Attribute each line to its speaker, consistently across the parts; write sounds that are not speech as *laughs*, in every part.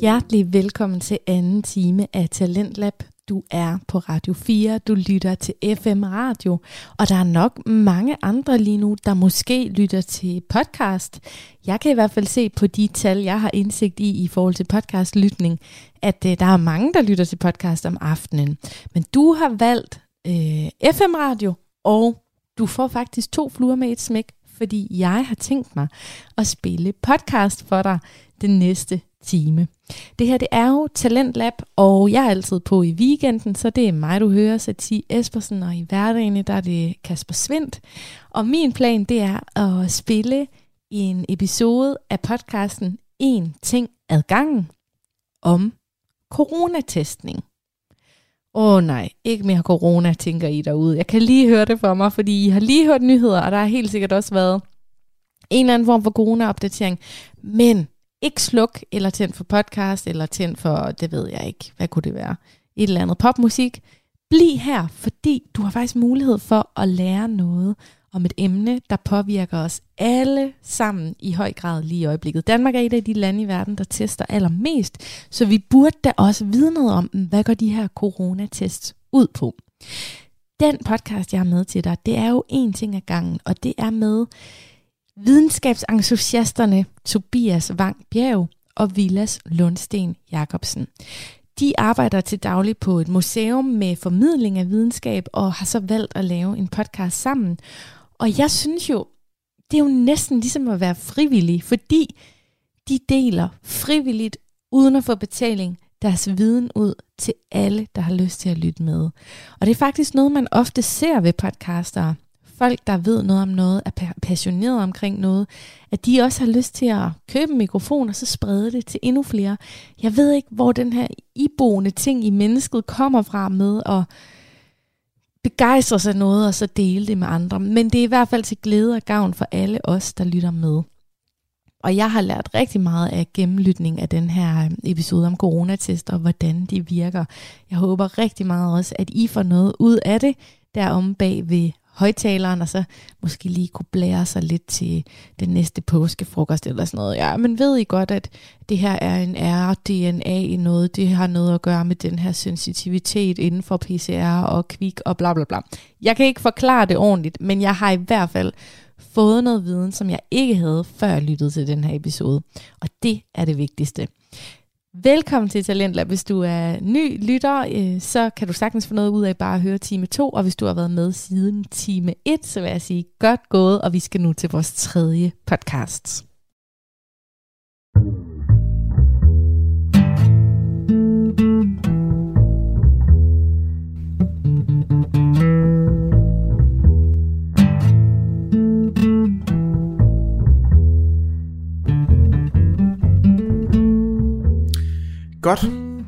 Speaker 1: Hjertelig velkommen til anden time af Talentlab. Du er på Radio 4, du lytter til FM Radio, og der er nok mange andre lige nu, der måske lytter til podcast. Jeg kan i hvert fald se på de tal, jeg har indsigt i i forhold til podcastlytning, at uh, der er mange, der lytter til podcast om aftenen. Men du har valgt øh, uh, FM Radio, og du får faktisk to fluer med et smæk, fordi jeg har tænkt mig at spille podcast for dig den næste time. Det her det er jo Talentlab, og jeg er altid på i weekenden, så det er mig, du hører, Satie Espersen, og i hverdagen der er det Kasper Svendt. Og min plan det er at spille en episode af podcasten En ting ad gangen om coronatestning. Åh oh, nej, ikke mere corona, tænker I derude. Jeg kan lige høre det for mig, fordi I har lige hørt nyheder, og der har helt sikkert også været en eller anden form for corona-opdatering. Men ikke sluk eller tænd for podcast, eller tænd for, det ved jeg ikke, hvad kunne det være, et eller andet popmusik. Bliv her, fordi du har faktisk mulighed for at lære noget om et emne, der påvirker os alle sammen i høj grad lige i øjeblikket. Danmark er et af de lande i verden, der tester allermest, så vi burde da også vide noget om, hvad går de her coronatests ud på. Den podcast, jeg har med til dig, det er jo en ting ad gangen, og det er med videnskabsentusiasterne Tobias Wang Bjerg og Vilas Lundsten Jacobsen. De arbejder til daglig på et museum med formidling af videnskab og har så valgt at lave en podcast sammen. Og jeg synes jo, det er jo næsten ligesom at være frivillig, fordi de deler frivilligt, uden at få betaling, deres viden ud til alle, der har lyst til at lytte med. Og det er faktisk noget, man ofte ser ved podcastere folk, der ved noget om noget, er passionerede omkring noget, at de også har lyst til at købe en mikrofon og så sprede det til endnu flere. Jeg ved ikke, hvor den her iboende ting i mennesket kommer fra med at begejstre sig noget og så dele det med andre. Men det er i hvert fald til glæde og gavn for alle os, der lytter med. Og jeg har lært rigtig meget af gennemlytning af den her øh, episode om coronatester og hvordan de virker. Jeg håber rigtig meget også, at I får noget ud af det derom bag ved højtaleren, og så måske lige kunne blære sig lidt til den næste påskefrokost eller sådan noget. Ja, men ved I godt, at det her er en R-DNA i noget, det har noget at gøre med den her sensitivitet inden for PCR og kvik og bla bla bla. Jeg kan ikke forklare det ordentligt, men jeg har i hvert fald fået noget viden, som jeg ikke havde, før jeg lyttede til den her episode. Og det er det vigtigste. Velkommen til Talentlab. Hvis du er ny lytter, øh, så kan du sagtens få noget ud af bare at høre time 2, og hvis du har været med siden time 1, så vil jeg sige godt gået, og vi skal nu til vores tredje podcast.
Speaker 2: Godt,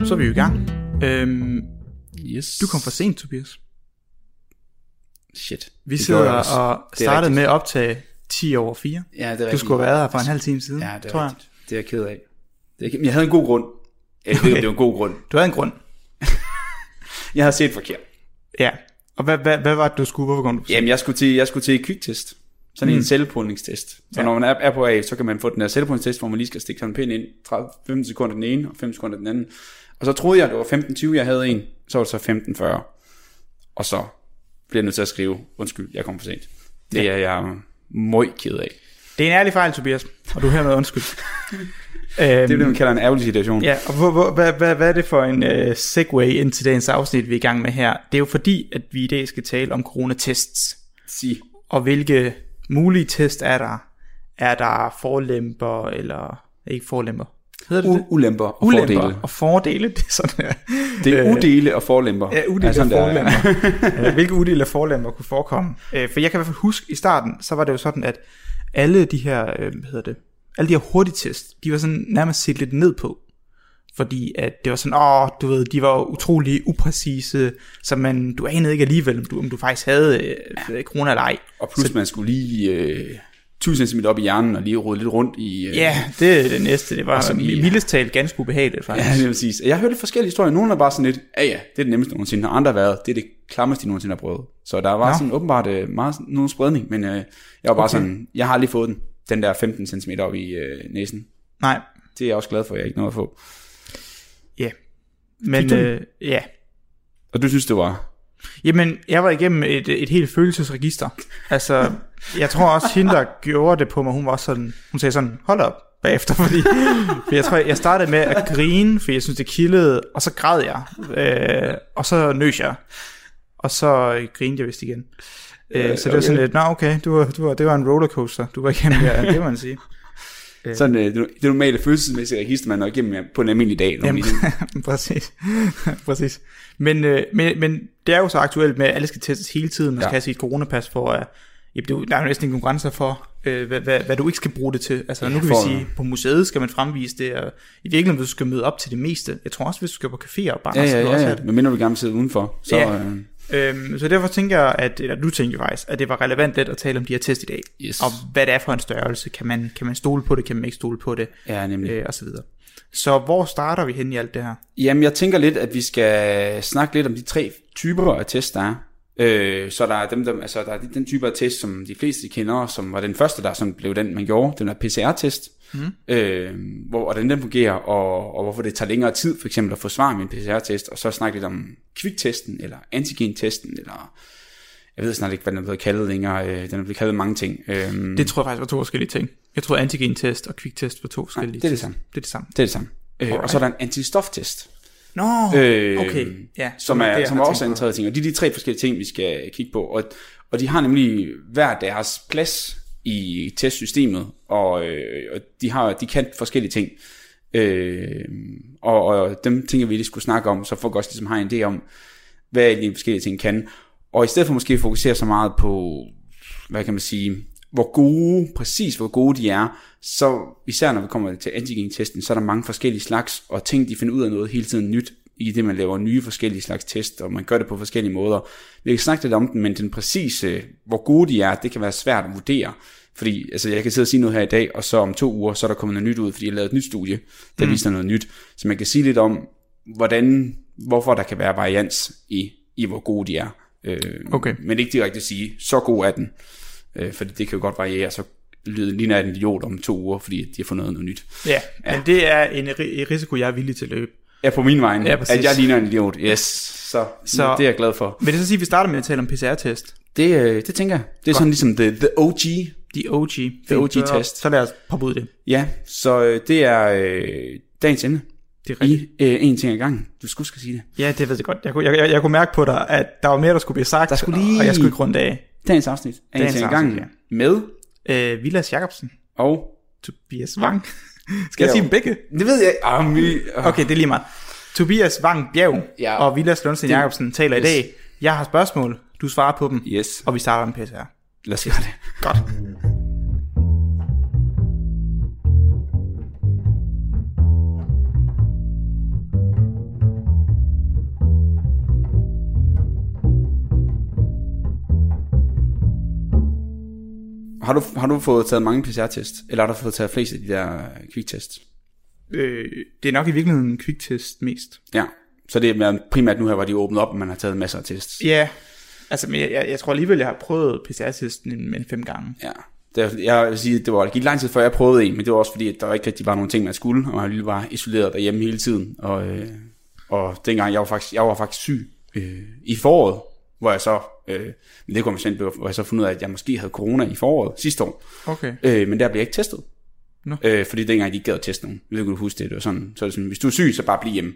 Speaker 2: så er vi jo i gang. Øhm, yes. Du kom for sent, Tobias.
Speaker 3: Shit.
Speaker 2: Vi sidder og startede med at optage 10 over 4.
Speaker 3: Ja, det er
Speaker 2: Du skulle have været her for en halv time siden,
Speaker 3: Ja, det er
Speaker 2: tror jeg.
Speaker 3: rigtigt. Det er jeg ked af. Det er, jeg havde en god grund. Jeg ved om det var en god grund.
Speaker 2: Du havde en grund. *laughs*
Speaker 3: Jeg havde set forkert.
Speaker 2: Ja. Og hvad, hvad, hvad var det, du skulle? Hvorfor kom du?
Speaker 3: Jamen, jeg skulle til, jeg skulle til kviktest. Sådan mm. en selvprøvningstest. Så
Speaker 2: Ja.
Speaker 3: ja. når man er, er på A, så kan man få den her selvprøvningstest, hvor man lige skal stikke sådan en pind ind, 30, 15 sekunder den ene, og 5 sekunder den anden. Og så troede jeg, det var 15-20, jeg havde en. Så var det så 15-40. Og så bliver jeg nødt til at skrive, undskyld, jeg kom for sent. Det er jeg møg ked af.
Speaker 2: Det er en ærlig fejl, Tobias. Og du er hermed undskyld. *laughs*
Speaker 3: Det er det, man kalder en ærgerlig situation.
Speaker 2: Ja, og hvor, hvor, hvad, hvad, hvad er det for en uh, segue ind til dagens afsnit, vi er i gang med her? Det er jo fordi, at vi i dag skal tale om coronatests.
Speaker 3: Sig.
Speaker 2: Og hvilke mulige test er der? Er der forlemper, eller ikke forlemper? Hedder det det?
Speaker 3: U- ulemper og
Speaker 2: Ulemper
Speaker 3: fordele.
Speaker 2: og fordele, *laughs* det er sådan her.
Speaker 3: Det er
Speaker 2: Øh,
Speaker 3: udele og forlemper.
Speaker 2: Ja, udel
Speaker 3: Er
Speaker 2: af
Speaker 3: sådan, det er.
Speaker 2: forlemmer. Ja, *laughs* Hvilke udel af forlemmer kunne forekomme? Øh, For jeg kan i hvert fald huske, i starten, så var det jo sådan, at alle de her, øh, hvad hedder det, alle de her hurtigtest, de var sådan nærmest set lidt ned på. Fordi at det var sådan, åh, du ved, de var utrolig upræcise, så man, du anede ikke alligevel, om du, om du faktisk havde øh, corona eller ej.
Speaker 3: Og plus man skulle lige øh, 20 cm op i hjernen og lige rode lidt rundt i... Øh,
Speaker 2: Ja, det er det næste. Det var
Speaker 3: sådan,
Speaker 2: mildest talt ganske ubehageligt, faktisk.
Speaker 3: Ja, det er præcis. Jeg har hørt forskellige historier. Nogle er bare sådan lidt, ja ja, det er det nemmeste nogensinde. Og andre har været, det er det klammeste, de nogensinde har prøvet. Så der var
Speaker 2: Nå.
Speaker 3: sådan åbenbart øh, meget nogen spredning, men øh, jeg var bare okay. sådan, jeg har aldrig fået den, den der 15 cm op i øh, næsen.
Speaker 2: Nej,
Speaker 3: Det er jeg også glad for, at jeg ikke nåede at få.
Speaker 2: Men øh, ja,
Speaker 3: Og du synes, det var...
Speaker 2: Jamen, jeg var igennem et, et helt følelsesregister. Altså, jeg tror også, hende, der gjorde det på mig, hun var også sådan, hun sagde sådan, hold op bagefter, *laughs* fordi for jeg tror, jeg startede med at grine, for jeg synes, det kildede, og så græd jeg, øh, og så nøs jeg, og så øh, grinede jeg vist igen. Øh, så det var sådan lidt, nå okay, du var, du var, det var en rollercoaster, du var igennem her, det må man sige.
Speaker 3: Sådan øh, det, det normale følelsesmæssige register, man når igennem ja, på en almindelig dag.
Speaker 2: Jamen,
Speaker 3: Jamen, *laughs*
Speaker 2: præcis. *laughs* præcis. Men, øh, men, men det er jo så aktuelt med, at alle skal testes hele tiden. Man skal
Speaker 3: Ja.
Speaker 2: have sit coronapas for at... Ja, det er jo, der er jo næsten ingen grænser for, øh, hvad, hvad, hvad, du ikke skal bruge det til. Altså,
Speaker 3: Ja,
Speaker 2: nu kan vi sige, på museet skal man fremvise det, og i virkeligheden, hvis du skal møde op til det meste. Jeg tror også, hvis du skal på caféer og bare,
Speaker 3: ja,
Speaker 2: skal
Speaker 3: ja,
Speaker 2: du
Speaker 3: ja,
Speaker 2: også
Speaker 3: ja.
Speaker 2: have det.
Speaker 3: Men mindre du gerne vil sidde udenfor, så...
Speaker 2: Ja.
Speaker 3: Øh,
Speaker 2: Øhm, så derfor tænker jeg, at, eller du tænker faktisk, at det var relevant lidt at tale om de her test i dag.
Speaker 3: Yes.
Speaker 2: Og hvad det er for en størrelse. Kan man, kan man stole på det, kan man ikke stole på det,
Speaker 3: ja, nemlig.
Speaker 2: øh, og så videre. Så hvor starter vi hen i alt det her?
Speaker 3: Jamen, jeg tænker lidt, at vi skal snakke lidt om de tre typer af test, der er. Øh, så der er dem, der, altså, der er den type af test, som de fleste kender, som var den første, der sådan blev den, man gjorde, den er PCR-test. Mm. Øh, hvor, hvordan den fungerer, og, og hvorfor det tager længere tid, for eksempel at få svar med en PCR-test, og så snakke lidt om kviktesten, eller antigen-testen, eller jeg ved snart ikke, hvad den er blevet kaldet længere. Øh, den er blevet kaldet mange ting. Øh,
Speaker 2: Det tror jeg faktisk var to forskellige ting. Jeg tror antigen-test og kviktest var to forskellige
Speaker 3: det er det samme.
Speaker 2: Det er det samme.
Speaker 3: det er det samme. Øh, og så er der en antistoftest.
Speaker 2: Nå,
Speaker 3: Øh,
Speaker 2: okay. Ja,
Speaker 3: som
Speaker 2: det,
Speaker 3: er,
Speaker 2: jeg
Speaker 3: som er også en tredje ting. Og de er de tre forskellige ting, vi skal kigge på. Og, og de har nemlig hver deres plads i testsystemet, og, øh, og de, har, de kan forskellige ting. Øh, og, og dem tænker vi, lige skulle snakke om, så folk også ligesom har en idé om, hvad de forskellige ting kan. Og i stedet for måske fokusere så meget på, hvad kan man sige, hvor gode, præcis hvor gode de er, så især når vi kommer til antigen-testen, så er der mange forskellige slags, og ting, de finder ud af noget hele tiden nyt, i det man laver nye forskellige slags test, og man gør det på forskellige måder. Vi kan snakke lidt om den, men den præcise, hvor gode de er, det kan være svært at vurdere. Fordi altså, jeg kan sidde og sige noget her i dag, og så om to uger, så er der kommet noget nyt ud, fordi jeg lavede et nyt studie, der mm. viser noget nyt. Så man kan sige lidt om, hvordan, hvorfor der kan være varians i, i hvor gode de er. Øh,
Speaker 2: Okay.
Speaker 3: Men ikke direkte at sige, så god er den. Øh, fordi det kan jo godt variere, så lyder ligner en idiot om to uger, fordi de har fundet noget nyt.
Speaker 2: Ja, ja, men det er en risiko, jeg er villig til at løbe.
Speaker 3: Ja, på min vej,
Speaker 2: Ja, præcis.
Speaker 3: at jeg ligner en idiot. Yes, så,
Speaker 2: Så-
Speaker 3: det er jeg glad for.
Speaker 2: Vil det så sige, at vi starter med at tale om PCR-test?
Speaker 3: Det, øh, det tænker jeg. Det er sådan ligesom the, the OG.
Speaker 2: De OG.
Speaker 3: The OG
Speaker 2: Så- lad os poppe ud det.
Speaker 3: Ja, så øh, det er øh, dagens emne.
Speaker 2: Det er rigtigt.
Speaker 3: I øh, en ting ad gangen. Du skulle skal sige det.
Speaker 2: Ja, det ved jeg godt. Jeg kunne, jeg, jeg, jeg kunne mærke på dig, at der var mere, der skulle blive sagt,
Speaker 3: Der skulle lige-
Speaker 2: og jeg skulle ikke runde af.
Speaker 3: Dagens afsnit. Af en
Speaker 2: Dagens
Speaker 3: ting ad gangen. Med
Speaker 2: Øh, Vilas Jacobsen.
Speaker 3: og...
Speaker 2: Tobias Wang. Skal jeg sige dem begge?
Speaker 3: Det ved jeg. Ah, my,
Speaker 2: Okay, det er lige meget. Tobias Wang Bjerg
Speaker 3: Ja.
Speaker 2: og Vilas Lundsten
Speaker 3: Det-
Speaker 2: Jacobsen taler i
Speaker 3: Yes.
Speaker 2: dag. Jeg har spørgsmål. Du svarer på dem.
Speaker 3: Yes.
Speaker 2: Og vi starter med PCR.
Speaker 3: Lad os gøre det.
Speaker 2: Godt.
Speaker 3: Har du, har du fået taget mange PCR-test? Eller har du fået taget flest af de der kviktest?
Speaker 2: Øh, det er nok i virkeligheden en kviktest mest.
Speaker 3: Ja. Så det er primært nu her, hvor de er åbnet op, og man har taget masser af tests.
Speaker 2: Ja, altså men jeg, jeg, jeg tror alligevel, jeg har prøvet PCR-testen en, en fem gange.
Speaker 3: Ja. Det, jeg vil sige, det var det gik lang tid før jeg prøvede en, men det var også fordi, at der ikke rigtig var nogle ting, man skulle, og jeg lige var isoleret derhjemme hele tiden. Og, øh, og dengang, jeg var faktisk, jeg var faktisk syg øh, i foråret, hvor jeg så, øh, men det kom jeg på, hvor jeg så fundet ud af, at jeg måske havde corona i foråret sidste år.
Speaker 2: Okay.
Speaker 3: Øh, men der blev jeg ikke testet.
Speaker 2: Nå.
Speaker 3: Øh, fordi dengang de ikke gad at teste nogen. Jeg ved ikke, du husker det. Det var sådan, så er det sådan, hvis du er syg, så bare bliv hjemme.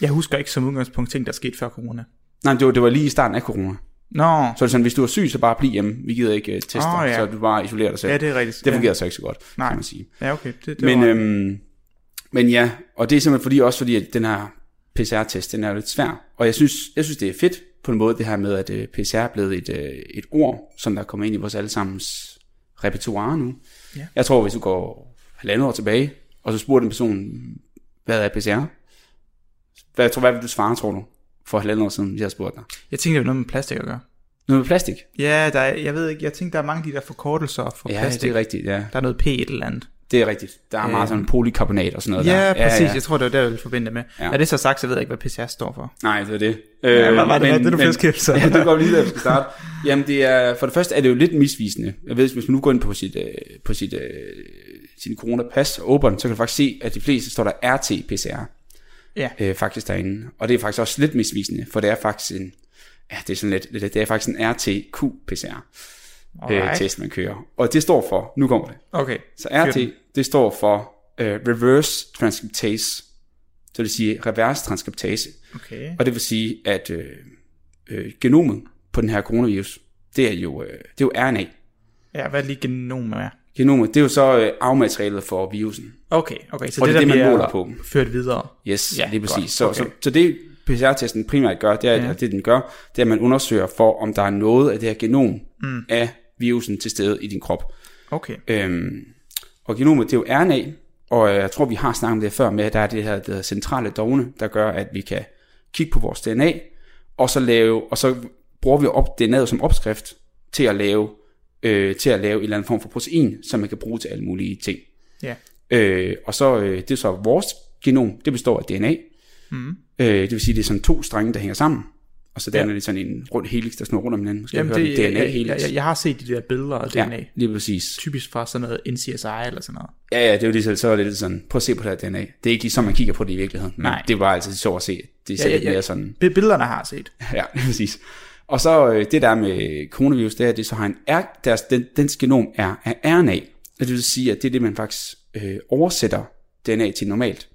Speaker 2: Jeg husker ikke som udgangspunkt ting, der skete før corona.
Speaker 3: Nej, det var, det var lige i starten af corona.
Speaker 2: Nå,
Speaker 3: Så er det sådan, hvis du er syg, så bare bliv hjemme. Vi gider ikke uh, teste dig,
Speaker 2: ja.
Speaker 3: så du bare isolerer dig selv.
Speaker 2: ja, det er rigtigt.
Speaker 3: det fungerer så ikke så godt,
Speaker 2: Nej.
Speaker 3: kan man sige.
Speaker 2: Ja, ja okay. Det, det
Speaker 3: Men,
Speaker 2: var...
Speaker 3: øhm, men ja, og det er simpelthen fordi, også fordi, at den her PCR-test, den er lidt svær. Og jeg synes, jeg synes, det er fedt på en måde, det her med, at uh, PCR er blevet et, uh, et ord, som der kommer ind i vores allesammens repertoire nu.
Speaker 2: Ja.
Speaker 3: Jeg tror, hvis du går halvandet år tilbage, og så spurgte en person, hvad er PCR? Hvad, tror, hvad vil du svare, tror du, for halvandet år siden, hvis jeg havde spurgt dig?
Speaker 2: Jeg tænkte, det var noget med plastik at gøre.
Speaker 3: Noget med plastik?
Speaker 2: Ja, der er, jeg ved ikke, jeg tænkte, der er mange af de der forkortelser for
Speaker 3: Ja,
Speaker 2: plastik.
Speaker 3: det er rigtigt, ja.
Speaker 2: Der er noget P et eller andet.
Speaker 3: Det er rigtigt. Der er meget
Speaker 2: Øh,
Speaker 3: sådan polykarbonat og sådan noget
Speaker 2: Ja,
Speaker 3: der.
Speaker 2: præcis. Ja, ja. Jeg tror, det var det, jeg ville forbinde med.
Speaker 3: Ja.
Speaker 2: Ja. Er det så sagt, så ved jeg ikke, hvad PCR står for.
Speaker 3: Nej, det er det.
Speaker 2: Ja,
Speaker 3: Øh,
Speaker 2: hvad var det,
Speaker 3: men-
Speaker 2: det, du
Speaker 3: men-
Speaker 2: fiskede efter? *laughs*
Speaker 3: Ja, det går lige der, vi skal starte. Jamen, det er, for det første er det jo lidt misvisende. Jeg ved, hvis man nu går ind på sit, øh, på sit, øh, sin coronapas og åbner så kan du faktisk se, at de fleste står der RT-PCR.
Speaker 2: Ja.
Speaker 3: øh, faktisk derinde. Og det er faktisk også lidt misvisende, for det er faktisk en, ja, det er sådan lidt det er faktisk en RT-Q-PCR øh,
Speaker 2: Alright.
Speaker 3: test, man kører. Og det står for, nu kommer det,
Speaker 2: Okay.
Speaker 3: så RT, det står for øh, reverse transcriptase, så det vil sige reverse transkriptase.
Speaker 2: Okay.
Speaker 3: Og det vil sige, at øh, øh, genomet på den her coronavirus, det er jo, øh, det er jo RNA.
Speaker 2: Ja, hvad er lige genom er?
Speaker 3: Genomet, det er jo så øh, afmaterialet for virusen.
Speaker 2: Okay, okay. Så
Speaker 3: Og det er det, man måler på.
Speaker 2: ført videre.
Speaker 3: Yes,
Speaker 2: Ja,
Speaker 3: lige præcis.
Speaker 2: godt.
Speaker 3: Så,
Speaker 2: Okay.
Speaker 3: så, så det PCR-testen primært gør, det er,
Speaker 2: Ja.
Speaker 3: ja. det den gør, det er, at man undersøger for, om der er noget af det her genom mm. af virusen til stede i din krop.
Speaker 2: Okay.
Speaker 3: Øhm, og genomet, det er jo RNA, og øh, jeg tror, vi har snakket om det før med, at der er det her, hedder centrale dogne, der gør, at vi kan kigge på vores DNA, og så, lave, og så bruger vi op, DNA'et som opskrift til at lave øh, til at lave en eller anden form for protein, som man kan bruge til alle mulige ting.
Speaker 2: Ja.
Speaker 3: Øh, og så øh, det er så vores genom, det består af DNA.
Speaker 2: Mm.
Speaker 3: Øh, det vil sige, det er sådan to strenge, der hænger sammen. Og så danner
Speaker 2: Ja.
Speaker 3: det sådan en rund helix, der snor rundt om hinanden. Måske
Speaker 2: Jamen, det,
Speaker 3: det,
Speaker 2: jeg,
Speaker 3: DNA
Speaker 2: jeg, jeg, har set de der billeder af DNA.
Speaker 3: ja, lige præcis.
Speaker 2: Typisk fra sådan noget NCSI eller sådan noget.
Speaker 3: Ja, ja, det er jo lige så, er det lidt sådan, prøv at se på det her DNA. Det er ikke lige sådan, man kigger på det i virkeligheden. Men
Speaker 2: Nej.
Speaker 3: det er bare altid sjovt at se. Det ser
Speaker 2: Ja,
Speaker 3: ja,
Speaker 2: ja,
Speaker 3: mere sådan,
Speaker 2: Bi- Billederne har set. *laughs*
Speaker 3: ja, lige præcis. Og så øh, det der med coronavirus, det er, at det så har en R, deres, den, dens genom er, er RNA. Det vil sige, at det er det, man faktisk øh, oversætter DNA til normalt.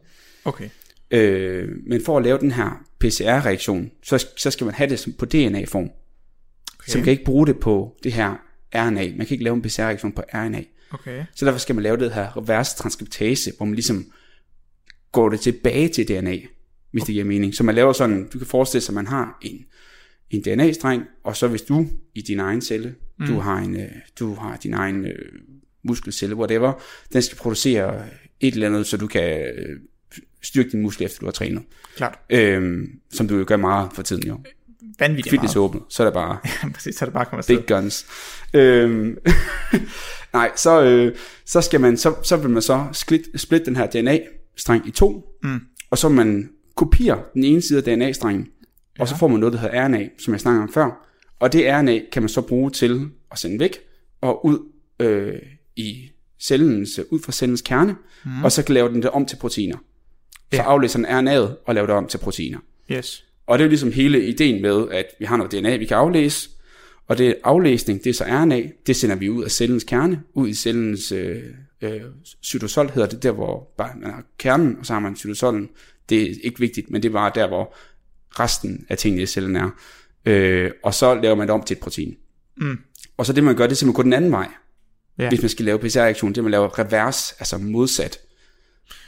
Speaker 2: Okay.
Speaker 3: Øh, men for at lave den her PCR-reaktion, så, så skal man have det på DNA-form. Okay. Så man kan ikke bruge det på det her RNA. Man kan ikke lave en PCR-reaktion på RNA.
Speaker 2: Okay.
Speaker 3: Så derfor skal man lave det her reverse transkriptase, hvor man ligesom går det tilbage til DNA, hvis det giver mening. Så man laver sådan, du kan forestille sig, at man har en, en DNA-streng, og så hvis du i din egen celle, mm. du, har en, øh, du har din egen øh, muskelcelle, whatever, den skal producere et eller andet, så du kan øh, styrke din muskel, efter du har trænet.
Speaker 2: Klart.
Speaker 3: Øhm, som du jo gør meget for tiden jo.
Speaker 2: Vanvittigt
Speaker 3: Fitness åbnet, så er det bare *laughs*
Speaker 2: meget. Præcis, så er det bare kommer
Speaker 3: big guns. Øhm, *laughs* nej, så, øh, så, skal man, så, så vil man så split, split den her DNA-streng i to,
Speaker 2: Mm.
Speaker 3: og så man kopierer den ene side af DNA-strengen, og så får man noget, der hedder RNA, som jeg snakkede om før, og det RNA kan man så bruge til at sende væk, og ud øh, i cellens, ud fra cellens kerne, mm. og så kan lave den det om til proteiner. Så
Speaker 2: Ja.
Speaker 3: aflæser den RNA'et og laver det om til proteiner.
Speaker 2: Yes.
Speaker 3: Og det er jo ligesom hele ideen med, at vi har noget DNA, vi kan aflæse, og det aflæsning, det er så RNA, det sender vi ud af cellens kerne, ud i cellens øh, øh, cytosol hedder det, der hvor bare man har kernen, og så har man cytosolen. Det er ikke vigtigt, men det er bare der, hvor resten af tingene i cellen er. Øh, og så laver man det om til et protein.
Speaker 2: Mm.
Speaker 3: Og så det man gør, det er simpelthen gå den anden vej.
Speaker 2: Ja.
Speaker 3: Hvis man skal lave PCR-reaktion, det er man laver revers, altså modsat.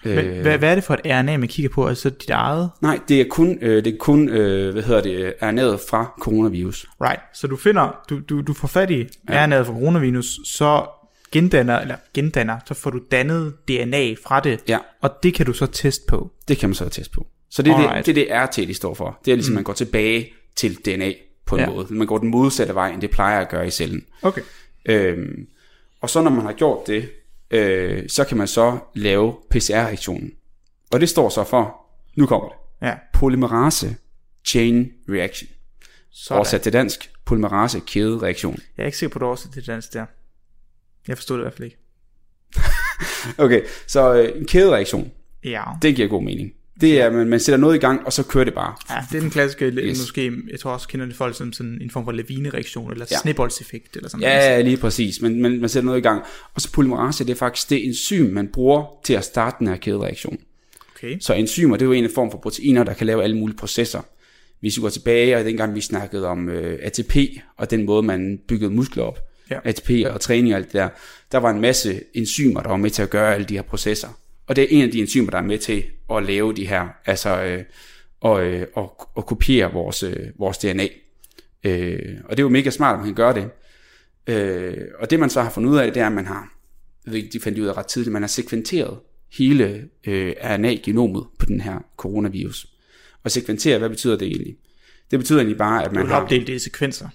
Speaker 2: Men, hvad, hvad er det for et RNA, man kigger på? Altså dit eget?
Speaker 3: Nej, det er kun, øh, det er kun øh, hvad hedder det, RNA'et fra coronavirus.
Speaker 2: Right. Så du finder, du, du, du får fat i ja. RNA'et fra coronavirus, så gendanner, eller gendanner, så får du dannet DNA fra det,
Speaker 3: Ja.
Speaker 2: og det kan du så teste på.
Speaker 3: Det kan man så teste på. Så det er det,
Speaker 2: Alright.
Speaker 3: det, er det RT, de står for. Det er ligesom, mm. man går tilbage til DNA på en
Speaker 2: ja.
Speaker 3: måde. Man går den modsatte vej, end det plejer at gøre i cellen.
Speaker 2: Okay.
Speaker 3: Øhm, og så når man har gjort det, øh, så kan man så lave PCR-reaktionen. Og det står så for, nu kommer det,
Speaker 2: Ja.
Speaker 3: polymerase chain reaction.
Speaker 2: Sådan.
Speaker 3: Oversat til dansk, polymerase kædereaktion.
Speaker 2: Jeg er ikke sikker på, at du også til dansk der. Jeg forstod det i hvert fald ikke. *laughs*
Speaker 3: Okay, så øh, en kædereaktion,
Speaker 2: Ja.
Speaker 3: det giver god mening. Det er, at man, man sætter noget i gang, og så kører det bare.
Speaker 2: Ja, det er den klassiske, yes.
Speaker 3: Yes.
Speaker 2: måske, jeg tror også kender det folk som sådan en form for lavinereaktion, eller ja. Snibboldseffekt, eller sådan noget.
Speaker 3: Ja, ja, lige præcis. Men, men man sætter noget i gang. Og så polymerase, det er faktisk det enzym, man bruger til at starte den her kædereaktion.
Speaker 2: Okay.
Speaker 3: Så enzymer, det er jo en form for proteiner, der kan lave alle mulige processer. Hvis vi går tilbage, og dengang vi snakkede om øh, ATP, og den måde, man byggede muskler op,
Speaker 2: Ja.
Speaker 3: ATP og træning og alt det der, der var en masse enzymer, der var med til at gøre alle de her processer. Og det er en af de enzymer, der er med til at lave de her, altså øh, og, øh, og, og kopiere vores, øh, vores DNA. Øh, og det er jo mega smart, at man kan gøre det. Øh, og det man så har fundet ud af, det er, at man har, de fandt ud af ret tidligt, man har sekventeret hele øh, RNA-genomet på den her coronavirus. Og sekventere, hvad betyder det egentlig? Det betyder egentlig bare, at
Speaker 2: Du
Speaker 3: man
Speaker 2: har
Speaker 3: har...
Speaker 2: opdelt det i sekvenser.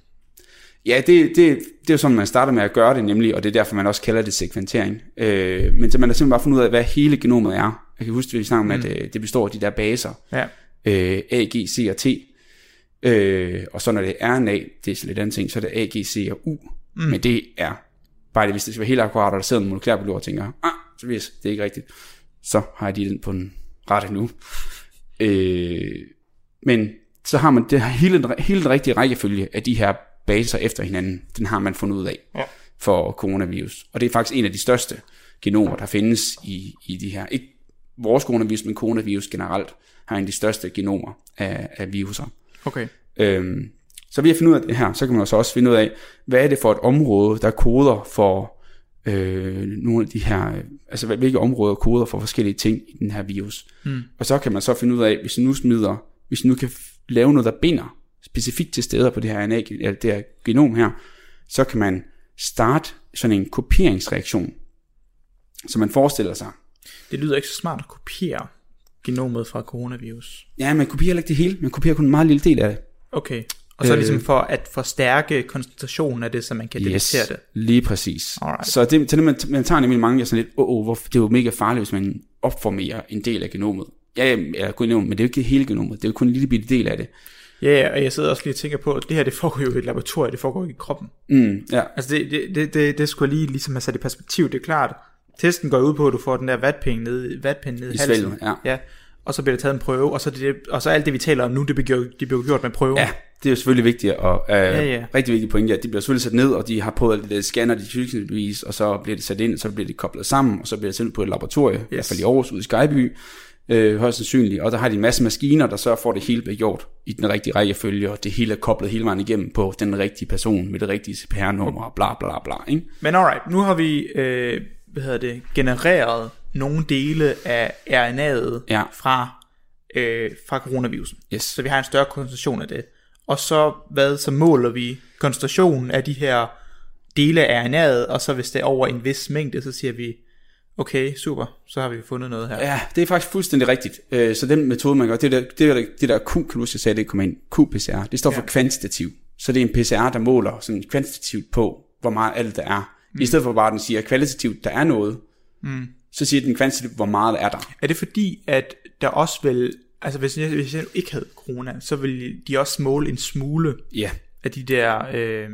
Speaker 3: Ja, det, det, det er jo sådan, man starter med at gøre det nemlig, og det er derfor, man også kalder det sekventering. Øh, men så man har simpelthen bare fundet ud af, hvad hele genomet er. Jeg kan huske, at vi snakkede om, mm. at øh, det består af de der baser.
Speaker 2: Ja.
Speaker 3: Øh, A, G, C og T. Øh, og så når det er RNA, det er lidt anden ting, så er det A, G, C og U. Mm. Men det er bare det, hvis det skal være helt akkurat, og der sidder en molekylærbiolog og tænker, ah, så hvis det er ikke rigtigt, så har jeg lige den på den rette nu. Øh, men så har man det hele, den- hele den rigtige rækkefølge af de her baser efter hinanden, den har man fundet ud af
Speaker 2: Ja.
Speaker 3: for coronavirus. Og det er faktisk en af de største genomer, der findes i, i de her, ikke vores coronavirus, men coronavirus generelt, har en af de største genomer af, af viruser.
Speaker 2: Okay.
Speaker 3: Øhm, så ved at finde ud af det her, så kan man jo så også finde ud af, hvad er det for et område, der koder for øh, nogle af de her, øh, altså hvilke områder koder for forskellige ting i den her virus. Mm. Og så kan man så finde ud af, hvis nu smider, hvis nu kan lave noget, der binder specifikt til steder på det her, RNA, eller det her genom her, så kan man starte sådan en kopieringsreaktion, som man forestiller sig.
Speaker 2: Det lyder ikke så smart at kopiere genomet fra coronavirus.
Speaker 3: Ja, man kopierer ikke det hele, man kopierer kun en meget lille del af det.
Speaker 2: Okay. Og så
Speaker 3: Øh.
Speaker 2: ligesom for at forstærke koncentrationen af det, så man kan detektere det.
Speaker 3: lige præcis.
Speaker 2: Alright.
Speaker 3: Så det, så det man, man tager nemlig mange sådan lidt, åh, oh, oh, det er jo mega farligt, hvis man opformerer en del af genomet. Ja, ja, eller genomet, men det er jo ikke hele genomet, det er jo kun en lille bitte del af det.
Speaker 2: Ja, ja, og jeg sidder også lige og tænker på, at det her, det foregår jo i et laboratorium, det foregår ikke i kroppen.
Speaker 3: Mm, ja,
Speaker 2: Altså det, det, det, det, det skulle jeg lige ligesom have sat i perspektiv, det er klart. Testen går ud på, at du får den der vatpind ned, vatpind ned i,
Speaker 3: I
Speaker 2: halsen.
Speaker 3: svælget, ja.
Speaker 2: ja. Og så bliver der taget en prøve, og så, det, og så alt det, vi taler om nu, det bliver, det bliver gjort med prøve.
Speaker 3: ja, det er jo selvfølgelig vigtigt, og øh,
Speaker 2: Ja, ja.
Speaker 3: rigtig vigtigt pointe, at de bliver selvfølgelig sat ned, og de har prøvet at det scanner de tydeligvis, og så bliver det sat ind, og så bliver det koblet sammen, og så bliver det sendt på et laboratorium, yes. i hvert fald i Aarhus, ude i Skyby, øh, højst sandsynligt, og der har de en masse maskiner, der sørger for, at det hele bliver gjort i den rigtige rækkefølge, og det hele er koblet hele vejen igennem på den rigtige person med det rigtige CPR-nummer, og bla bla bla, ikke?
Speaker 2: Men alright, nu har vi øh, hvad hedder det, genereret nogle dele af RNA'et
Speaker 3: Ja.
Speaker 2: fra, øh, fra coronavirusen.
Speaker 3: Yes.
Speaker 2: Så vi har en større koncentration af det. Og så, hvad, så måler vi koncentrationen af de her dele af RNA'et, og så hvis det er over en vis mængde, så siger vi, okay, super, så har vi fundet noget her.
Speaker 3: Ja, det er faktisk fuldstændig rigtigt. Øh, Så den metode, man gør, det der, det der, det der Q, kan du huske, jeg sagde, det kom ind, QPCR, det står for
Speaker 2: Ja.
Speaker 3: kvantitativ. Så det er en PCR, der måler sådan kvantitativt på, hvor meget alt der er. Mm. I stedet for bare, at den siger kvalitativt, der er noget, mm. så siger den kvantitativt, hvor meget er der.
Speaker 2: Er det fordi, at der også vil, altså hvis jeg, hvis jeg ikke havde corona, så ville de også måle en smule
Speaker 3: Ja,
Speaker 2: af de der øh,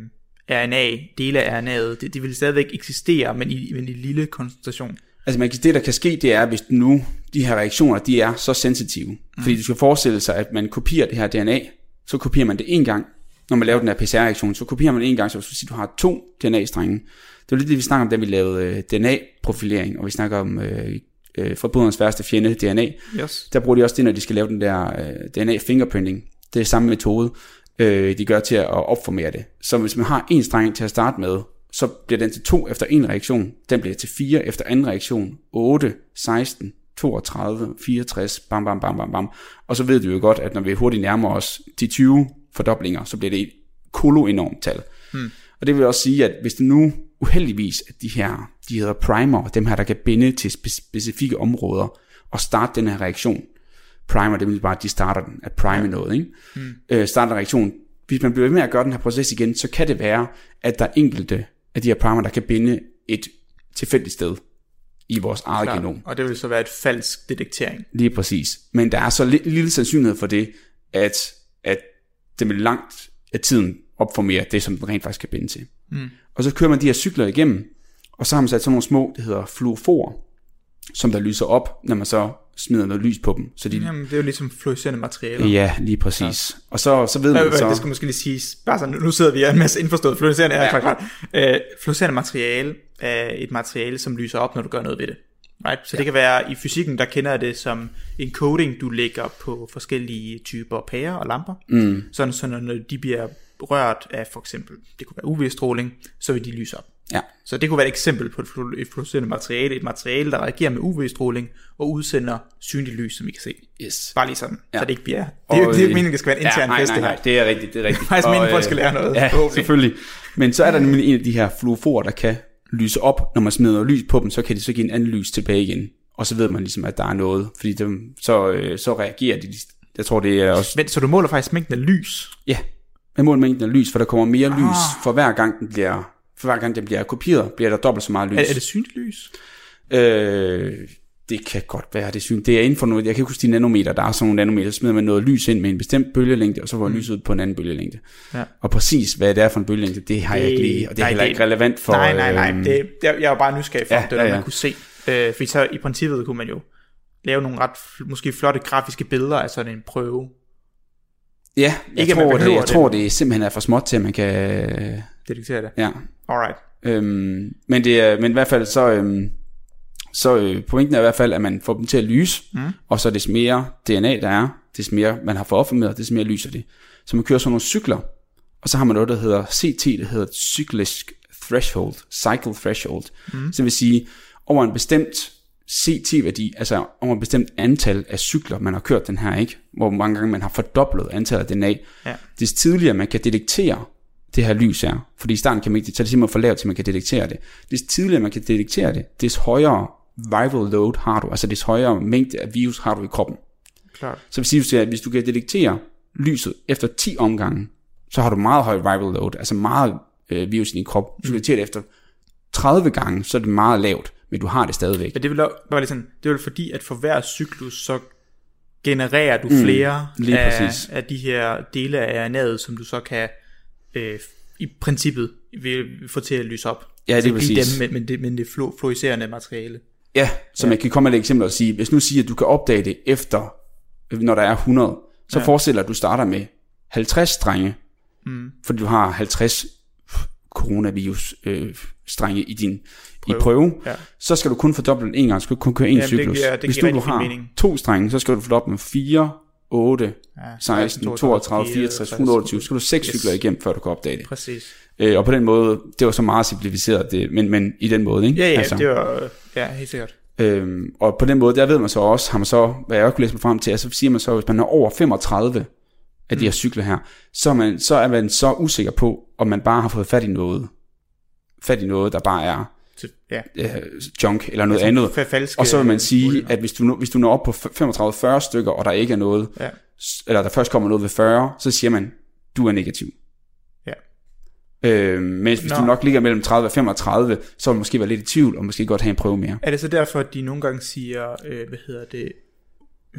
Speaker 2: RNA, dele af RNA'et, de, de vil stadigvæk eksistere, men i, men i lille koncentration.
Speaker 3: Altså man kan, det der kan ske, det er, hvis nu de her reaktioner, de er så sensitive. Mm. Fordi du skal forestille sig, at man kopierer det her DNA, så kopierer man det en gang, når man laver den her PCR-reaktion, så kopierer man det en gang, så hvis du siger, du har to DNA-strenge. Det var lidt det, vi snakker om, da vi lavede øh, DNA-profilering, og vi snakker om øh, øh, forbryderens værste fjende, DNA.
Speaker 2: Yes.
Speaker 3: Der bruger de også det, når de skal lave den der øh, DNA-fingerprinting. Det er samme metode, øh, de gør til at opformere det. Så hvis man har en streng til at starte med, så bliver den til 2 efter en reaktion, den bliver til 4 efter anden reaktion, 8, 16, 32, 64, bam, bam, bam, bam, bam. Og så ved du jo godt, at når vi hurtigt nærmer os de 20 fordoblinger, så bliver det et kolo enormt tal. Hmm. Og det vil også sige, at hvis det nu uheldigvis, at de her, de hedder primer, dem her, der kan binde til spe- specifikke områder, og starte den her reaktion, primer, det vil bare, at de starter den, at prime noget, ikke? Mm. Øh, starter reaktionen. Hvis man bliver ved med at gøre den her proces igen, så kan det være, at der er enkelte af de her primer, der kan binde et tilfældigt sted i vores eget
Speaker 2: Klar.
Speaker 3: genom.
Speaker 2: Og det vil så være et falsk detektering.
Speaker 3: Lige præcis. Men der er så li- lille sandsynlighed for det, at, at det vil langt af tiden opformere det, som den rent faktisk kan binde til. Mm. Og så kører man de her cykler igennem, og så har man sat sådan nogle små, det hedder fluoforer, som der lyser op, når man så smider noget lys på dem. Så de,
Speaker 2: Jamen, det er jo ligesom fluorescerende materialer.
Speaker 3: ja, lige præcis. Ja. Og så, så ved man
Speaker 2: Øh,
Speaker 3: så...
Speaker 2: Det skal måske lige siges, bare sådan, nu sidder vi en masse indforstået. Fluorescerende er
Speaker 3: ja.
Speaker 2: klart. Øh, fluorescerende materiale er et materiale, som lyser op, når du gør noget ved det. Right? Så ja. det kan være, i fysikken, der kender jeg det som en coating, du lægger på forskellige typer pærer og lamper. Mm. Sådan, så når de bliver rørt af for eksempel, det kunne være UV-stråling, så vil de lyse op.
Speaker 3: Ja,
Speaker 2: Så det kunne være et eksempel på et flu- et fluorescerende materiale, et materiale, der reagerer med UV-stråling og udsender synligt lys, som vi kan se.
Speaker 3: yes.
Speaker 2: Bare lige sådan, ja. Så det ikke bliver... Det er
Speaker 3: Og,
Speaker 2: det er ikke
Speaker 3: øh,
Speaker 2: meningen, det skal være en intern
Speaker 3: ja, nej,
Speaker 2: fest,
Speaker 3: nej,
Speaker 2: det
Speaker 3: nej, det er rigtigt, det er rigtigt. *laughs*
Speaker 2: Faktisk
Speaker 3: Og,
Speaker 2: meningen, folk
Speaker 3: øh,
Speaker 2: skal lære noget.
Speaker 3: Ja,
Speaker 2: Forhåbentlig.
Speaker 3: selvfølgelig. Men så er der nemlig en af de her fluoforer, der kan lyse op, når man smider noget lys på dem, så kan de så give en anden lys tilbage igen. Og så ved man ligesom, at der er noget, fordi dem, så, øh, så reagerer de. Jeg tror, det er også...
Speaker 2: Men, så du måler faktisk mængden af lys?
Speaker 3: Ja, man måler mængden af lys, for der kommer mere ah. lys, for hver gang den bliver, for hver gang den bliver kopieret, bliver der dobbelt så meget lys.
Speaker 2: Er, er det synligt lys?
Speaker 3: Øh, det kan godt være, det synes Det er inden for noget, jeg kan ikke huske de nanometer, der er sådan nogle nanometer, så smider man noget lys ind med en bestemt bølgelængde, og så får mm. lyset ud på en anden bølgelængde.
Speaker 2: Ja.
Speaker 3: Og præcis hvad det er for en bølgelængde, det har jeg ikke lige, og det er
Speaker 2: nej,
Speaker 3: heller
Speaker 2: det-
Speaker 3: ikke relevant for...
Speaker 2: nej, nej, nej.
Speaker 3: øhm,
Speaker 2: Det, jeg, jeg var bare nysgerrig for,
Speaker 3: ja,
Speaker 2: ja, det,
Speaker 3: ja,
Speaker 2: ja, man kunne se. Øh, fordi så i princippet kunne man jo lave nogle ret, måske flotte grafiske billeder af sådan en prøve.
Speaker 3: Ja, jeg,
Speaker 2: Ikke,
Speaker 3: tror, det, jeg
Speaker 2: det.
Speaker 3: tror, det simpelthen er for småt til, at man kan...
Speaker 2: Detektere det.
Speaker 3: Ja,
Speaker 2: Alright.
Speaker 3: Øhm, men, det er, men i hvert fald så, øhm, så øh, pointen er i hvert fald, at man får dem til at lyse, mm. og så des mere DNA der er, des mere man har fået opformeret, des mere lyser det. Så man kører sådan nogle cykler, og så har man noget, der hedder CT, det hedder Cyclisk Threshold, Cycle Threshold. Mm. Så det vil sige, over en bestemt CT-værdi, altså over et bestemt antal af cykler, man har kørt den her, ikke? Hvor mange gange man har fordoblet antallet af DNA,
Speaker 2: Ja.
Speaker 3: des tidligere man kan detektere det her lys er, fordi i starten kan man ikke, så er det simpelthen for lavt, til man kan detektere det. Des tidligere man kan detektere det, des højere viral load har du, altså des højere mængde af virus har du i kroppen.
Speaker 2: Klart.
Speaker 3: Så vil sige, at hvis du kan detektere lyset efter 10 omgange, så har du meget høj viral load, altså meget øh, virus i din krop. Hvis du detekterer det efter 30 gange, så er det meget lavt, men du har det stadigvæk.
Speaker 2: Men det vil bare lidt sådan, det er fordi, at for hver cyklus, så genererer du flere
Speaker 3: Mm, lige
Speaker 2: af,
Speaker 3: præcis.
Speaker 2: af de her dele af RNA'et, som du så kan øh, i princippet vil få til at lyse op.
Speaker 3: Ja, det er
Speaker 2: ikke lige
Speaker 3: præcis.
Speaker 2: Dem, men, det, men det flu- fluorescerende materiale.
Speaker 3: Ja, så ja. man kan komme med et eksempel og sige, hvis nu siger, at du kan opdage det efter, når der er 100, så ja.
Speaker 2: Ja.
Speaker 3: forestil dig, at du starter med 50 strenge, mm. fordi du har 50 coronavirus øh, strenge i din prøve. i prøve,
Speaker 2: Ja.
Speaker 3: så skal du kun fordoble den en gang, så skal du kun køre en
Speaker 2: Jamen, det
Speaker 3: cyklus.
Speaker 2: giver- det
Speaker 3: Hvis
Speaker 2: giver
Speaker 3: du, har
Speaker 2: mening.
Speaker 3: to strenge, så skal du fordoble med 4, 8,
Speaker 2: Ja,
Speaker 3: 16, 32, 64, 128, så skal du 6
Speaker 2: Yes.
Speaker 3: cykler igennem, før du kan opdage det.
Speaker 2: Præcis.
Speaker 3: Øh, og på den måde, det var så meget simplificeret, det, men, men i den måde, ikke?
Speaker 2: Ja, ja, altså. det var, ja, helt sikkert.
Speaker 3: Øhm, og på den måde, der ved man så også, har man så, hvad jeg også kunne læse mig frem til, altså siger man så, hvis man er over 35 af de her cykler her, så er, man, så er man så usikker på, om man bare har fået fat i noget, fat i noget, der bare er
Speaker 2: Så, ja.
Speaker 3: øh, junk eller noget andet.
Speaker 2: fa- falske
Speaker 3: Og så vil man sige,
Speaker 2: olie.
Speaker 3: at hvis du, hvis du når op på 35-40 stykker, og der ikke er noget,
Speaker 2: Ja.
Speaker 3: eller der først kommer noget ved 40, så siger man, du er negativ.
Speaker 2: Ja.
Speaker 3: Øh, mens hvis
Speaker 2: Nå.
Speaker 3: du nok ligger mellem 30 og 35, så vil du måske være lidt i tvivl, og måske godt have en prøve mere.
Speaker 2: Er det så derfor, at de nogle gange siger, øh, hvad hedder det,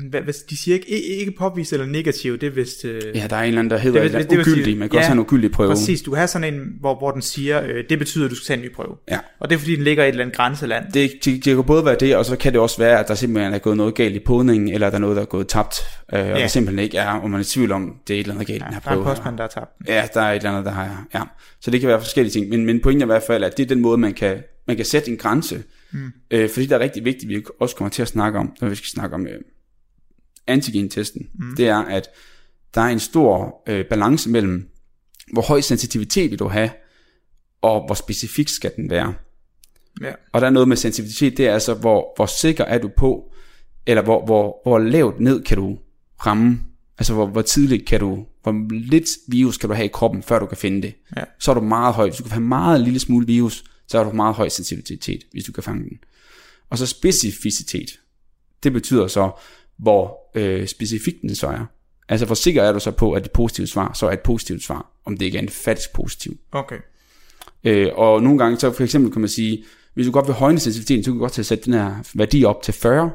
Speaker 2: hvad, hvad, de siger ikke, ikke, påvist eller negativ, det er vist... Øh,
Speaker 3: Ja, der er en eller anden, der hedder
Speaker 2: Det
Speaker 3: det,
Speaker 2: det
Speaker 3: ugyldig. Man kan
Speaker 2: ja,
Speaker 3: også have en ugyldig prøve.
Speaker 2: Præcis, du har sådan en, hvor, hvor den siger, øh, det betyder, at du skal tage en ny prøve.
Speaker 3: Ja.
Speaker 2: Og det er fordi, den ligger i et eller andet grænseland.
Speaker 3: Det, det, det kan både være det, og så kan det også være, at der simpelthen er gået noget galt i podningen, eller der er noget, der er gået tabt, øh, og
Speaker 2: Ja.
Speaker 3: det simpelthen ikke er, og man er i tvivl om, det er et eller andet galt, ja, den her
Speaker 2: Der er en
Speaker 3: prøve.
Speaker 2: postmand, der har tabt.
Speaker 3: Ja, der er et eller andet, der har, ja. Så det kan være forskellige ting, men, men pointen er i hvert fald, at det er den måde, man kan, man kan sætte en grænse, mm. øh, fordi der er rigtig vigtigt, vi også kommer til at snakke om, når vi skal snakke om øh, antigentesten, mm. det er, at der er en stor øh, balance mellem, hvor høj sensitivitet vil du have, og hvor specifik skal den være.
Speaker 2: Ja.
Speaker 3: Og der er noget med sensitivitet, det er altså, hvor, hvor sikker er du på, eller hvor, hvor, hvor lavt ned kan du ramme, altså hvor, hvor tidligt kan du, hvor lidt virus kan du have i kroppen, før du kan finde det.
Speaker 2: Ja.
Speaker 3: Så er du meget høj, hvis du kan have meget lille smule virus, så har du meget høj sensitivitet, hvis du kan fange den. Og så specificitet, det betyder så, hvor øh, specifik den så er. Altså hvor sikker er du så på, at et positivt svar, så er et positivt svar, om det ikke er en falsk positiv.
Speaker 2: Okay.
Speaker 3: Øh, og nogle gange, så for eksempel kan man sige, hvis du godt vil højne sensitiviteten, så kan du godt til at sætte den her værdi op til 40,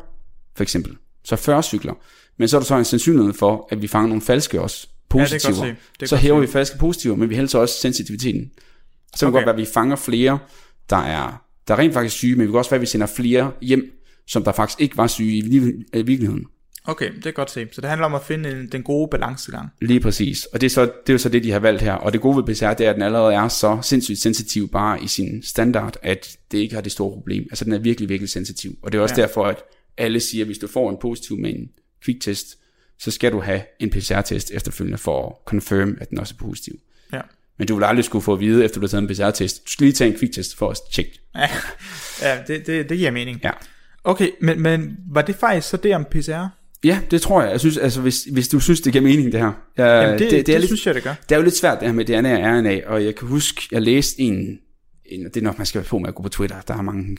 Speaker 3: for eksempel. Så 40 cykler. Men så er der så en sandsynlighed for, at vi fanger nogle falske også,
Speaker 2: Ja, det
Speaker 3: positiver.
Speaker 2: godt se. Det kan
Speaker 3: så hæver vi falske positiver, men vi hælder så også sensitiviteten. Så kan
Speaker 2: Okay.
Speaker 3: det godt være, at vi fanger flere, der er, der er rent faktisk syge, men vi kan også være, at vi sender flere hjem, som der faktisk ikke var syge i virkeligheden.
Speaker 2: Okay, det er godt se. Så det handler om at finde en, den gode balancegang.
Speaker 3: Lige præcis. Og det er, så, det er jo så det, de har valgt her. Og det gode ved PCR, det er, at den allerede er så sindssygt sensitiv bare i sin standard, at det ikke har det store problem. Altså den er virkelig, virkelig sensitiv. Og det er også
Speaker 2: Ja.
Speaker 3: ja. derfor, at alle siger, at hvis du får en positiv med en kviktest, så skal du have en PCR-test efterfølgende for at confirm, at den også er positiv.
Speaker 2: Ja.
Speaker 3: Men du vil aldrig skulle få at vide, efter du har taget en PCR-test. Du skal lige tage en kviktest for at tjekke.
Speaker 2: Ja, *laughs* ja det, det, det giver mening.
Speaker 3: Ja.
Speaker 2: Okay, men, men var det faktisk så det om PCR?
Speaker 3: Ja, det tror jeg. Jeg synes, altså, hvis, hvis du synes, det giver mening, det her. Jeg,
Speaker 2: Jamen det, det, det,
Speaker 3: er
Speaker 2: det
Speaker 3: lidt,
Speaker 2: synes jeg, det gør.
Speaker 3: det er jo lidt svært, det her med DNA og RNA, og jeg kan huske, jeg læste en, en det er nok, man skal være på med at gå på Twitter, der er mange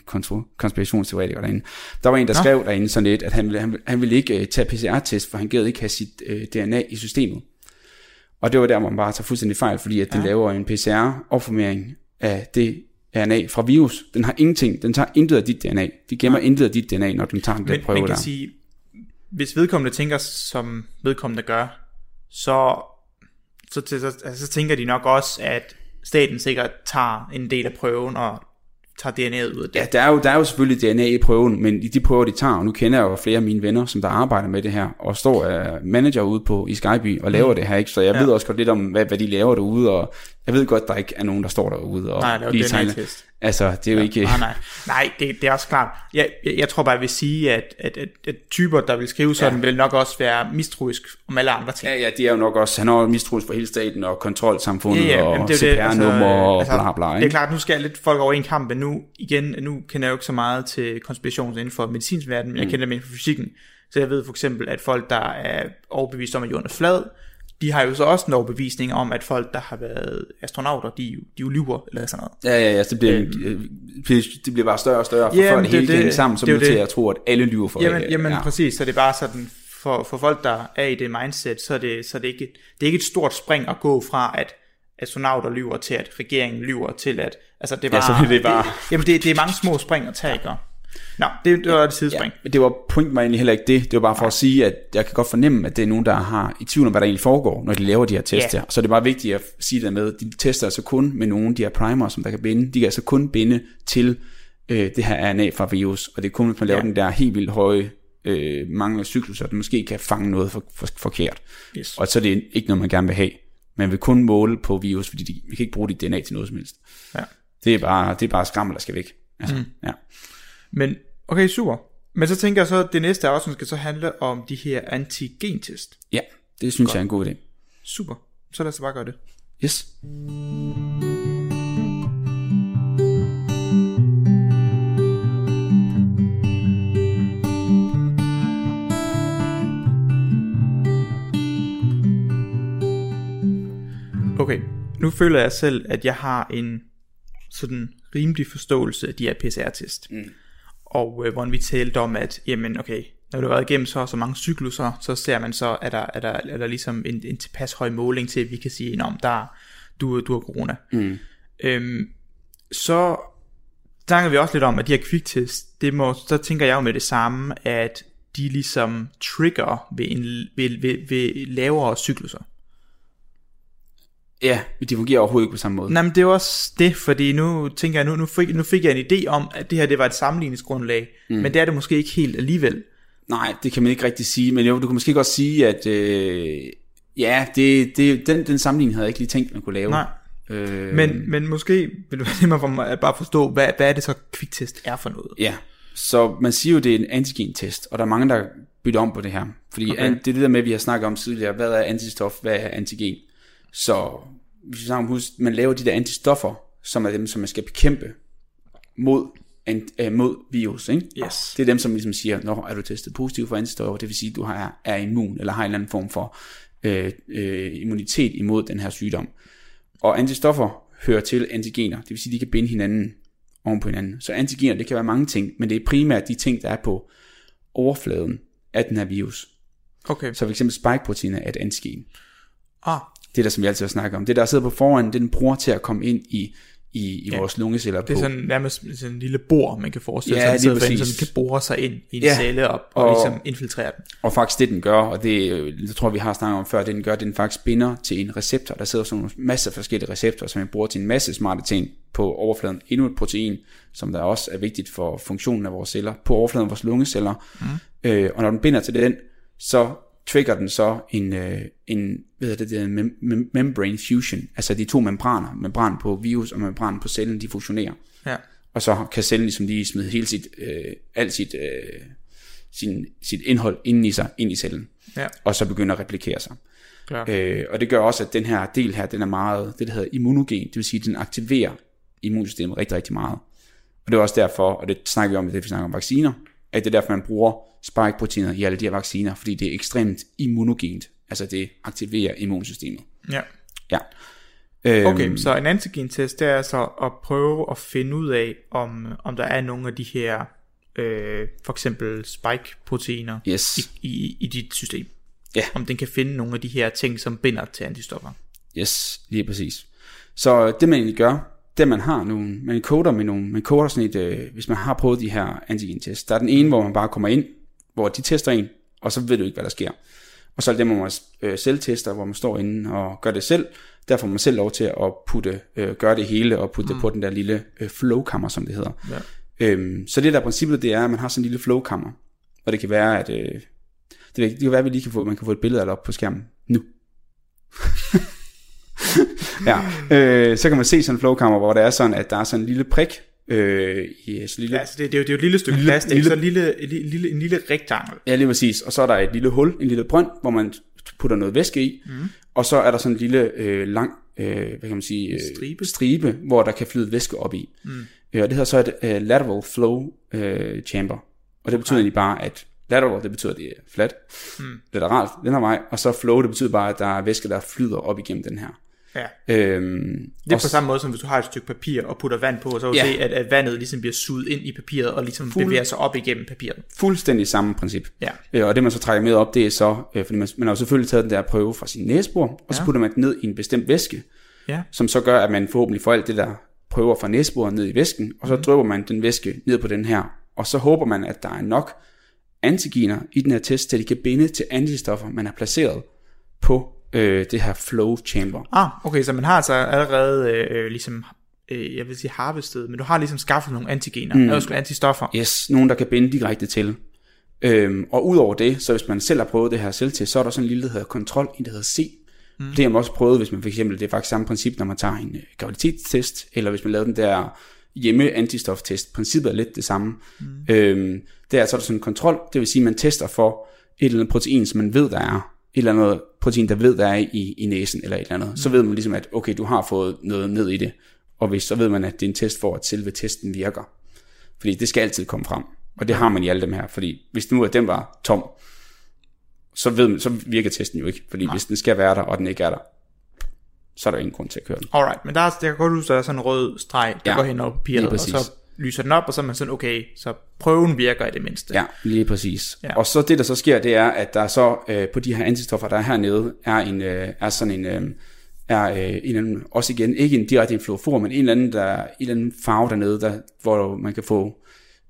Speaker 3: konspirationsteoretikere derinde. Der var en, der
Speaker 2: Nå.
Speaker 3: skrev derinde sådan lidt, at han ville, han, han ville ikke uh, tage PCR-test, for han gad ikke have sit uh, DNA i systemet. Og det var der, hvor man bare tager fuldstændig fejl, fordi at den
Speaker 2: Ja.
Speaker 3: laver en PCR-opformering af det RNA fra virus. Den har ingenting, den tager intet af dit DNA. De gemmer intet af dit DNA, når den tager den
Speaker 2: Men
Speaker 3: prøve
Speaker 2: man kan
Speaker 3: der.
Speaker 2: sige, hvis vedkommende tænker, som vedkommende gør, så, så, så, altså, så tænker de nok også, at staten sikkert tager en del af prøven og tager DNA'et ud af det.
Speaker 3: Ja, der er, jo, der er jo selvfølgelig DNA i prøven, men i de prøver, de tager, og nu kender jeg jo flere af mine venner, som der arbejder med det her, og står af manager ude på i Skyby og laver mm. det her, ikke? så jeg ja. ved også godt lidt om, hvad, hvad de laver derude, og jeg ved godt, der ikke er nogen, der står derude og
Speaker 2: Nej, laver
Speaker 3: lige
Speaker 2: DNA-test.
Speaker 3: tegner. Altså, det er jo
Speaker 2: Ja,
Speaker 3: ikke...
Speaker 2: Nej, nej, nej det, det er også klart. Jeg, jeg, jeg tror bare, jeg vil sige, at, at, at, at typer, der vil skrive sådan, ja. vil nok også være mistroisk om alle andre ting.
Speaker 3: Ja, ja, det er jo nok også, han jo mistroisk for hele staten og kontrolsamfundet
Speaker 2: Ja, ja,
Speaker 3: og
Speaker 2: det er det,
Speaker 3: CPR-nummer og bla bla,
Speaker 2: Det er
Speaker 3: ikke?
Speaker 2: klart, nu skal jeg lidt folk over en kamp, men nu, igen, nu kender jeg jo ikke så meget til konspiration inden for medicinsk verden, men jeg kender det inden for fysikken. Så jeg ved for eksempel, at folk, der er overbevist om, at jorden er flad, de har jo så også en overbevisning om, at folk, der har været astronauter, de, de jo lyver, eller sådan noget.
Speaker 3: Ja, ja, ja, så det bliver, øh, det bliver bare større og større, for
Speaker 2: Jamen,
Speaker 3: før det
Speaker 2: det
Speaker 3: hele
Speaker 2: det.
Speaker 3: sammen, så
Speaker 2: Det er
Speaker 3: er man til
Speaker 2: det.
Speaker 3: at tro, at alle lyver for
Speaker 2: Jamen,
Speaker 3: øh,
Speaker 2: jamen
Speaker 3: ja.
Speaker 2: præcis, så det er bare sådan, for, for folk, der er i det mindset, så er det, så er det, ikke, et- det er ikke et stort spring at gå fra, at astronauter lyver til, at regeringen lyver til, at, altså det er
Speaker 3: Ja, så er det bare-
Speaker 2: Det, *laughs* jamen det, det er mange små spring at tage, ikke? Nå, det, det var et sidespring.
Speaker 3: Ja, det var point mig egentlig heller ikke det. Det var bare for at sige, at jeg kan godt fornemme, at det er nogen, der har i tvivl om, hvad der egentlig foregår, når de laver de her tests
Speaker 2: Ja.
Speaker 3: her. Så er det bare vigtigt at sige det med, at de tester altså kun med nogle af de her primer, som der kan binde. De kan altså kun binde til øh, det her RNA fra virus, og det er kun, hvis man laver
Speaker 2: Ja.
Speaker 3: den der helt vildt høje øh, mangel af cykluser, det måske kan fange noget for, for, forkert.
Speaker 2: Yes.
Speaker 3: Og så er det ikke noget, man gerne vil have. Man vil kun måle på virus, fordi de, vi kan ikke bruge dit DNA til noget som helst.
Speaker 2: Ja.
Speaker 3: Det er bare, det er bare skrammel, der skal væk. Altså, mm. ja.
Speaker 2: Men, okay, super. Men så tænker jeg så, at det næste afsnit skal så handle om de her antigentest.
Speaker 3: ja, det synes Godt. jeg er en god idé.
Speaker 2: Super. Så lad os bare gøre det.
Speaker 3: Yes.
Speaker 2: Okay, nu føler jeg selv, at jeg har en sådan rimelig forståelse af de her PCR-test. Mm. Og øh, hvor vi talte om, at jamen okay, når du har været igennem så så mange cykluser, så ser man så, at der, er der, er der ligesom en, en tilpas høj måling til, at vi kan sige, om der du, du har corona. Mm. Øhm, så snakkede vi også lidt om, at de her kviktest, det må, så tænker jeg jo med det samme, at de ligesom trigger ved, en, ved, ved, ved lavere cykluser.
Speaker 3: Ja, men de fungerer overhovedet ikke på samme måde.
Speaker 2: Nej, men det er jo også det, fordi nu tænker jeg, nu, nu, fik, nu fik jeg en idé om, at det her det var et sammenligningsgrundlag, mm. men det er det måske ikke helt alligevel.
Speaker 3: Nej, det kan man ikke rigtig sige, men jo, du kan måske godt sige, at øh, ja, det, det, den, den sammenligning havde jeg ikke lige tænkt, man kunne lave.
Speaker 2: Nej.
Speaker 3: Øh,
Speaker 2: Men, men måske vil du være nemmere for mig at bare forstå, hvad, hvad er det så kviktest er for noget?
Speaker 3: Ja, så man siger jo, det er en antigentest, og der er mange, der bytter om på det her. Fordi
Speaker 2: Okay.
Speaker 3: okay. det er det der med, vi har snakket om tidligere, hvad er antistof, hvad er antigen? Så hvis vi snakker om, man laver de der antistoffer, som er dem, som man skal bekæmpe mod, an, øh, mod virus. Ikke?
Speaker 2: Yes.
Speaker 3: Det er dem, som ligesom siger, når er du testet positiv for antistoffer, det vil sige, at du har, er immun, eller har en eller anden form for øh, øh, immunitet imod den her sygdom. Og antistoffer hører til antigener, det vil sige, de kan binde hinanden oven på hinanden. Så antigener, det kan være mange ting, men det er primært de ting, der er på overfladen af den her virus.
Speaker 2: Okay.
Speaker 3: Så for eksempel spike-proteiner er et antigen.
Speaker 2: Ah,
Speaker 3: Det der, som vi altid har snakket om. Det der sidder på foran, den bruger til at komme ind i, i, i
Speaker 2: Ja.
Speaker 3: vores lungeceller
Speaker 2: det er
Speaker 3: på.
Speaker 2: sådan nærmest sådan en lille bor, man kan forestille
Speaker 3: Ja,
Speaker 2: sig,
Speaker 3: lige
Speaker 2: sidder derinde,
Speaker 3: præcis.
Speaker 2: så den kan bore sig ind i en
Speaker 3: Ja.
Speaker 2: celle og, og,
Speaker 3: Og-
Speaker 2: ligesom infiltrere den.
Speaker 3: Og faktisk det den gør, og det, det tror jeg, vi har snakket om før, det den gør, den faktisk binder til en receptor. Der sidder sådan en masse forskellige receptorer, som man bruger til en masse smarte ting på overfladen. Endnu et protein, som der også er vigtigt for funktionen af vores celler, på overfladen af vores lungeceller. Mm. Øh, og når den binder til den, så trigger den så en, øh, en hvad det, det mem- mem- membrane fusion, altså de to membraner, membran på virus og membran på cellen, de fusionerer.
Speaker 2: Ja.
Speaker 3: Og så kan cellen ligesom lige smide hele sit, øh, alt sit, øh, sin, sit indhold ind i sig, ind i cellen.
Speaker 2: Ja.
Speaker 3: Og så begynder at replikere sig.
Speaker 2: Klart.
Speaker 3: Øh, og det gør også, at den her del her, den er meget, det der hedder immunogen, det vil sige, at den aktiverer immunsystemet rigtig, rigtig meget. Og det er også derfor, og det snakker vi om, det vi snakker om vacciner, at det er derfor, man bruger spike-proteiner i alle de her vacciner, fordi det er ekstremt immunogent. Altså det aktiverer immunsystemet.
Speaker 2: ja.
Speaker 3: Ja. Øhm,
Speaker 2: Okay, så en antigentest, det er altså at prøve at finde ud af, om, om der er nogle af de her, øh, for eksempel spike-proteiner
Speaker 3: Yes.
Speaker 2: i, i, i dit system.
Speaker 3: Ja.
Speaker 2: Om den kan finde nogle af de her ting, som binder til antistoffer.
Speaker 3: Yes, lige præcis. Så det man egentlig gør, det man har nogle, man koder med nogle, man koder sådan et, øh, hvis man har prøvet de her antigen-test, der er den ene, hvor man bare kommer ind, hvor de tester en, og så ved du ikke, hvad der sker. Og så er det dem, hvor man øh, selvtester, hvor man står inde og gør det selv. Der får man selv lov til at putte, øh, gøre det hele og putte mm. det på den der lille øh, flowkammer, som det hedder.
Speaker 2: Ja.
Speaker 3: Øhm, så det der princippet, det er, at man har sådan en lille flowkammer. Og det kan være, at... Øh, det, det kan være, at vi lige kan få, man kan få et billede af det op på skærmen nu. *laughs* ja, øh, så kan man se sådan en flowkammer, hvor der er sådan, at der er sådan en lille prik, øh, i så lille,
Speaker 2: Ja, altså det, det, er jo, det er jo et lille stykke
Speaker 3: Lille-
Speaker 2: plastik,
Speaker 3: lille-
Speaker 2: så en lille, en lille, en lille rektangel.
Speaker 3: Ja, lige præcis. Og så er der et lille hul, en lille brønd, hvor man putter noget væske i. Mm. Og så er der sådan en lille øh, lang, øh, hvad kan man sige, øh,
Speaker 2: Stribe.
Speaker 3: stribe, hvor der kan flyde væske op i. Mm. Øh, og det hedder så et øh, lateral flow øh, chamber. Og det betyder egentlig bare, at lateral, det betyder, at det er fladt, mm. lateralt, den her vej, og så flow, det betyder bare, at der er væske, der flyder op igennem den her.
Speaker 2: Ja.
Speaker 3: Øhm,
Speaker 2: Det er på samme måde, som hvis du har et stykke papir og putter vand på, og så vil du
Speaker 3: Ja.
Speaker 2: se, at, at vandet ligesom bliver suget ind i papiret, og ligesom bevæger sig op igennem papiret.
Speaker 3: fuldstændig samme princip.
Speaker 2: Ja.
Speaker 3: Øh, og det man så trækker med op, det er så, øh, fordi man, man har jo selvfølgelig taget den der prøve fra sin næsebor, og så
Speaker 2: Ja.
Speaker 3: putter man den ned i en bestemt væske,
Speaker 2: Ja.
Speaker 3: som så gør, at man forhåbentlig får alt det der prøver fra næseboret ned i væsken, og så
Speaker 2: Mhm.
Speaker 3: drypper man den væske ned på den her, og så håber man, at der er nok antigener i den her test, til de kan binde til antistoffer, man har placeret på øh, det her flow chamber.
Speaker 2: Ah, okay, så man har altså allerede øh, ligesom, øh, jeg vil sige harvestet, men du har ligesom skaffet nogle antigener, mm. eller antistoffer.
Speaker 3: Yes, nogen der kan binde direkte til. Øhm, og udover det, så hvis man selv har prøvet det her selvtest, så er der sådan en lille, der hedder kontrol, en der hedder C. Mm. Det har man også prøvet, hvis man for eksempel, det er faktisk samme princip, når man tager en øh, graviditetstest, eller hvis man laver den der hjemme antistoftest. Princippet er lidt det samme. Mm. Øhm, det er så der sådan en kontrol, det vil sige, at man tester for et eller andet protein, som man ved, der er. Et eller andet protein, der ved, der er i, i næsen, eller et eller andet. Mm. Så ved man ligesom, at okay, du har fået noget ned i det. Og hvis, så ved man, at det er en test for, at selve testen virker. Fordi det skal altid komme frem. Og det har man i alle dem her. Fordi hvis nu at den var tom, så, ved man, så virker testen jo ikke. Fordi Nej. hvis den skal være der, og den ikke er der, så er der ingen grund til at køre den.
Speaker 2: Alright, men der er, jeg kan godt huske, der er sådan en rød streg, der
Speaker 3: Ja,
Speaker 2: går hen over papiret, og så lyser den op, og så er man sådan, okay, så prøven virker i det mindste.
Speaker 3: Ja, lige præcis.
Speaker 2: Ja.
Speaker 3: Og så det, der så sker, det er, at der så øh, på de her antistoffer, der er hernede, er, en, øh, er sådan en, øh, er øh, en eller anden, også igen, ikke en direkte en fluorofor, men en eller anden, der, en eller anden farve dernede, der, hvor man kan få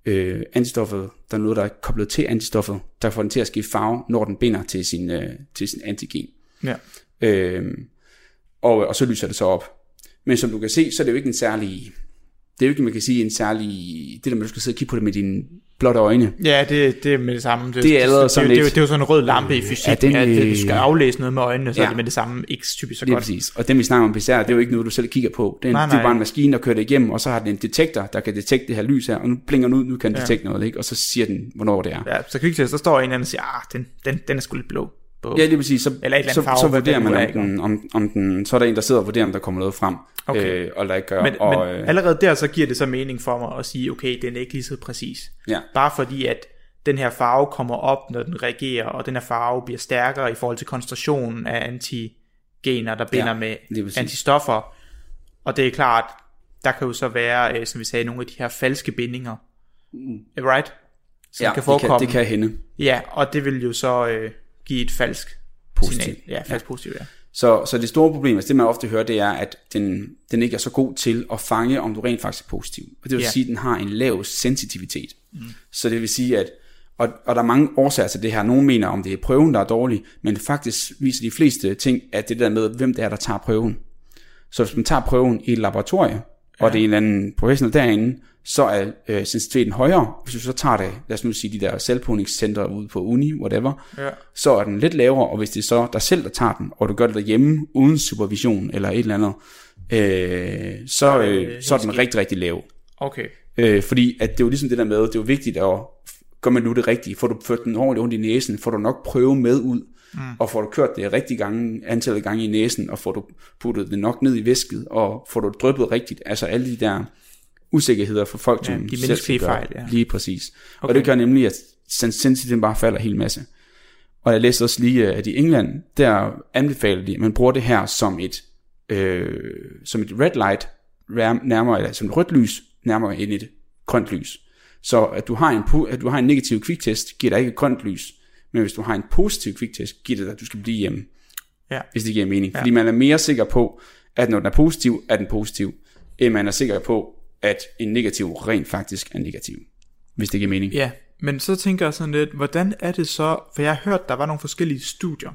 Speaker 3: øh, antistoffet, der er noget, der er koblet til antistoffet, der får den til at skifte farve, når den binder til sin, øh, til sin antigen.
Speaker 2: ja.
Speaker 3: Øh, og, og så lyser det så op. Men som du kan se, så er det jo ikke en særlig, det er jo ikke, man kan sige, en særlig, det der med, at du skal sidde og kigge på det med dine blotte øjne.
Speaker 2: Ja, det, det er med det samme. Det,
Speaker 3: Det er allerede
Speaker 2: det,
Speaker 3: sådan
Speaker 2: det, det,
Speaker 3: lidt-
Speaker 2: det, er jo sådan en rød lampe i fysik,
Speaker 3: Ja, den,
Speaker 2: den, at
Speaker 3: øh,
Speaker 2: du skal aflæse noget med øjnene, så ja. er det med det samme ikke typisk så
Speaker 3: Lige
Speaker 2: godt.
Speaker 3: præcis. Og dem vi snakker om PCR, det er jo ikke noget, du selv kigger på. Det er, en,
Speaker 2: Nej,
Speaker 3: det er
Speaker 2: nej.
Speaker 3: bare en maskine, der kører det igennem, og så har den en detektor, der kan detekte det her lys her, og nu blinker den ud, nu kan den
Speaker 2: Ja.
Speaker 3: detekte noget, ikke? og så siger den, hvornår det er.
Speaker 2: Ja, så kviktest, der står en anden og siger, ah, den, den, den er sgu lidt blå. På.
Speaker 3: Ja, lige præcis. Så,
Speaker 2: Eller et eller andet
Speaker 3: så,
Speaker 2: farve,
Speaker 3: så vurderer man, om den, om, om den, så er der en, der sidder og vurderer, om der kommer noget frem,
Speaker 2: Okay.
Speaker 3: øh, og der ikke gør.
Speaker 2: Men,
Speaker 3: og,
Speaker 2: men
Speaker 3: øh,
Speaker 2: allerede der, så giver det så mening for mig at sige, okay, den er ikke lige så præcis.
Speaker 3: ja,
Speaker 2: Bare fordi, at den her farve kommer op, når den reagerer, og den her farve bliver stærkere i forhold til koncentrationen af antigener, der binder
Speaker 3: Ja,
Speaker 2: med antistoffer. Og det er klart, der kan jo så være, øh, som vi sagde, nogle af de her falske bindinger. Right? Som
Speaker 3: ja
Speaker 2: kan
Speaker 3: det,
Speaker 2: forekomme.
Speaker 3: kan, det kan hende.
Speaker 2: Ja, og det vil jo så øh, give et falsk
Speaker 3: Positivt.
Speaker 2: signal. Ja, falsk ja. positivt, ja.
Speaker 3: Så, så det store problem, altså det man ofte hører, det er, at den, den ikke er så god til at fange, om du rent faktisk er positiv. Og det vil
Speaker 2: Ja.
Speaker 3: sige, at den har en lav sensitivitet. Mm. Så det vil sige, at og, og der er mange årsager til det her. Nogle mener, om det er prøven, der er dårlig, men faktisk viser de fleste ting, at det der med, hvem det er, der tager prøven. Så hvis man tager prøven i et laboratorie, ja. og det er en eller anden professionel derinde, så er øh, sensitiviteten højere. Hvis du så tager det, lad os nu sige, de der selvpåningscentre ude på uni, whatever,
Speaker 2: Ja.
Speaker 3: så er den lidt lavere, og hvis det er så dig selv, der tager den, og du gør det derhjemme, uden supervision eller et eller andet, øh, så, øh, så er den rigtig, rigtig lav.
Speaker 2: Okay.
Speaker 3: Øh, fordi at det er jo ligesom det der med, det er jo vigtigt at, gør man nu det rigtige, får du ført den ordentligt rundt i næsen, får du nok prøve med ud, mm. og får du kørt det rigtig gange, antallet gange i næsen, og får du puttet det nok ned i væsket, og får du dryppet rigtigt, altså alle de der usikkerheder for folk,
Speaker 2: Ja, de
Speaker 3: selv
Speaker 2: fejl, ja.
Speaker 3: Lige præcis. Okay. Og det gør nemlig, at sensitiviteten bare falder helt masse. Og jeg læste også lige, at i England, der anbefaler de, at man bruger det her som et, øh, som et red light, nærmere, eller som et rødt lys, nærmere end et grønt lys. Så at du har en, at du har en negativ kviktest, giver dig ikke et grønt lys. Men hvis du har en positiv kviktest, giver det dig, at du skal blive hjemme.
Speaker 2: Ja.
Speaker 3: Hvis det giver mening. Ja. Fordi man er mere sikker på, at når den er positiv, er den positiv, end man er sikker på, at en negativ rent faktisk er negativ. Hvis det giver mening.
Speaker 2: Ja, men så tænker jeg sådan lidt, hvordan er det så, for jeg har hørt, der var nogle forskellige studier,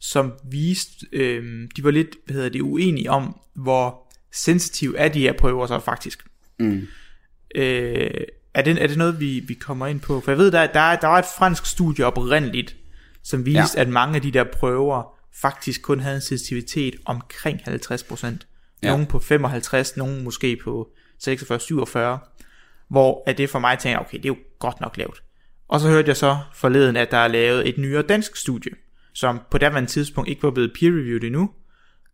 Speaker 2: som viste, øh, de var lidt, hvad hedder det, uenige om, hvor sensitiv er de her prøver så faktisk.
Speaker 3: Mm.
Speaker 2: Øh, er, det, er det noget, vi, vi kommer ind på? For jeg ved, der, der, der var et fransk studie oprindeligt, som viste, ja. at mange af de der prøver faktisk kun havde en sensitivitet omkring 50%.
Speaker 3: Ja.
Speaker 2: Nogle på 55, nogle måske på 46-47. Hvor at det for mig tænker, okay, det er jo godt nok lavt. Og så hørte jeg så forleden, at der er lavet et nyere dansk studie, som på daværende tidspunkt ikke var blevet peer-reviewed endnu.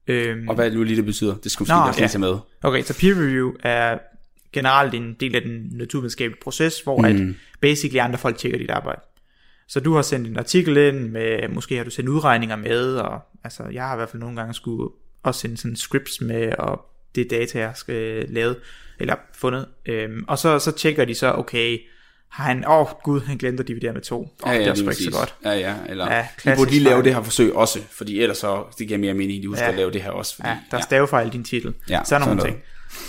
Speaker 2: Øhm,
Speaker 3: Og hvad er det nu lige, det betyder? Det skulle måske også lige
Speaker 2: ja.
Speaker 3: tage med.
Speaker 2: Okay, så peer review er generelt en del af den naturvidenskabelige proces, hvor mm. at basically andre folk tjekker dit arbejde. Så du har sendt en artikel ind med, måske har du sendt udregninger med, og altså jeg har i hvert fald nogle gange skulle også sende sådan scripts med, og det data, jeg skal lave, eller fundet. Øhm, og så, så tjekker de så, okay, har han, åh oh, gud, han glemte at dividere med to. Oh, det er
Speaker 3: lige
Speaker 2: ikke så godt.
Speaker 3: Ja, ja, eller
Speaker 2: Ja,
Speaker 3: ja,
Speaker 2: klassisk
Speaker 3: burde lige lave det her forsøg også, fordi ellers så, det giver mere mening, at de husker
Speaker 2: Ja.
Speaker 3: at lave det her også. Fordi,
Speaker 2: Ja, der er stavefejl i din titel.
Speaker 3: Ja,
Speaker 2: sådan nogle ting.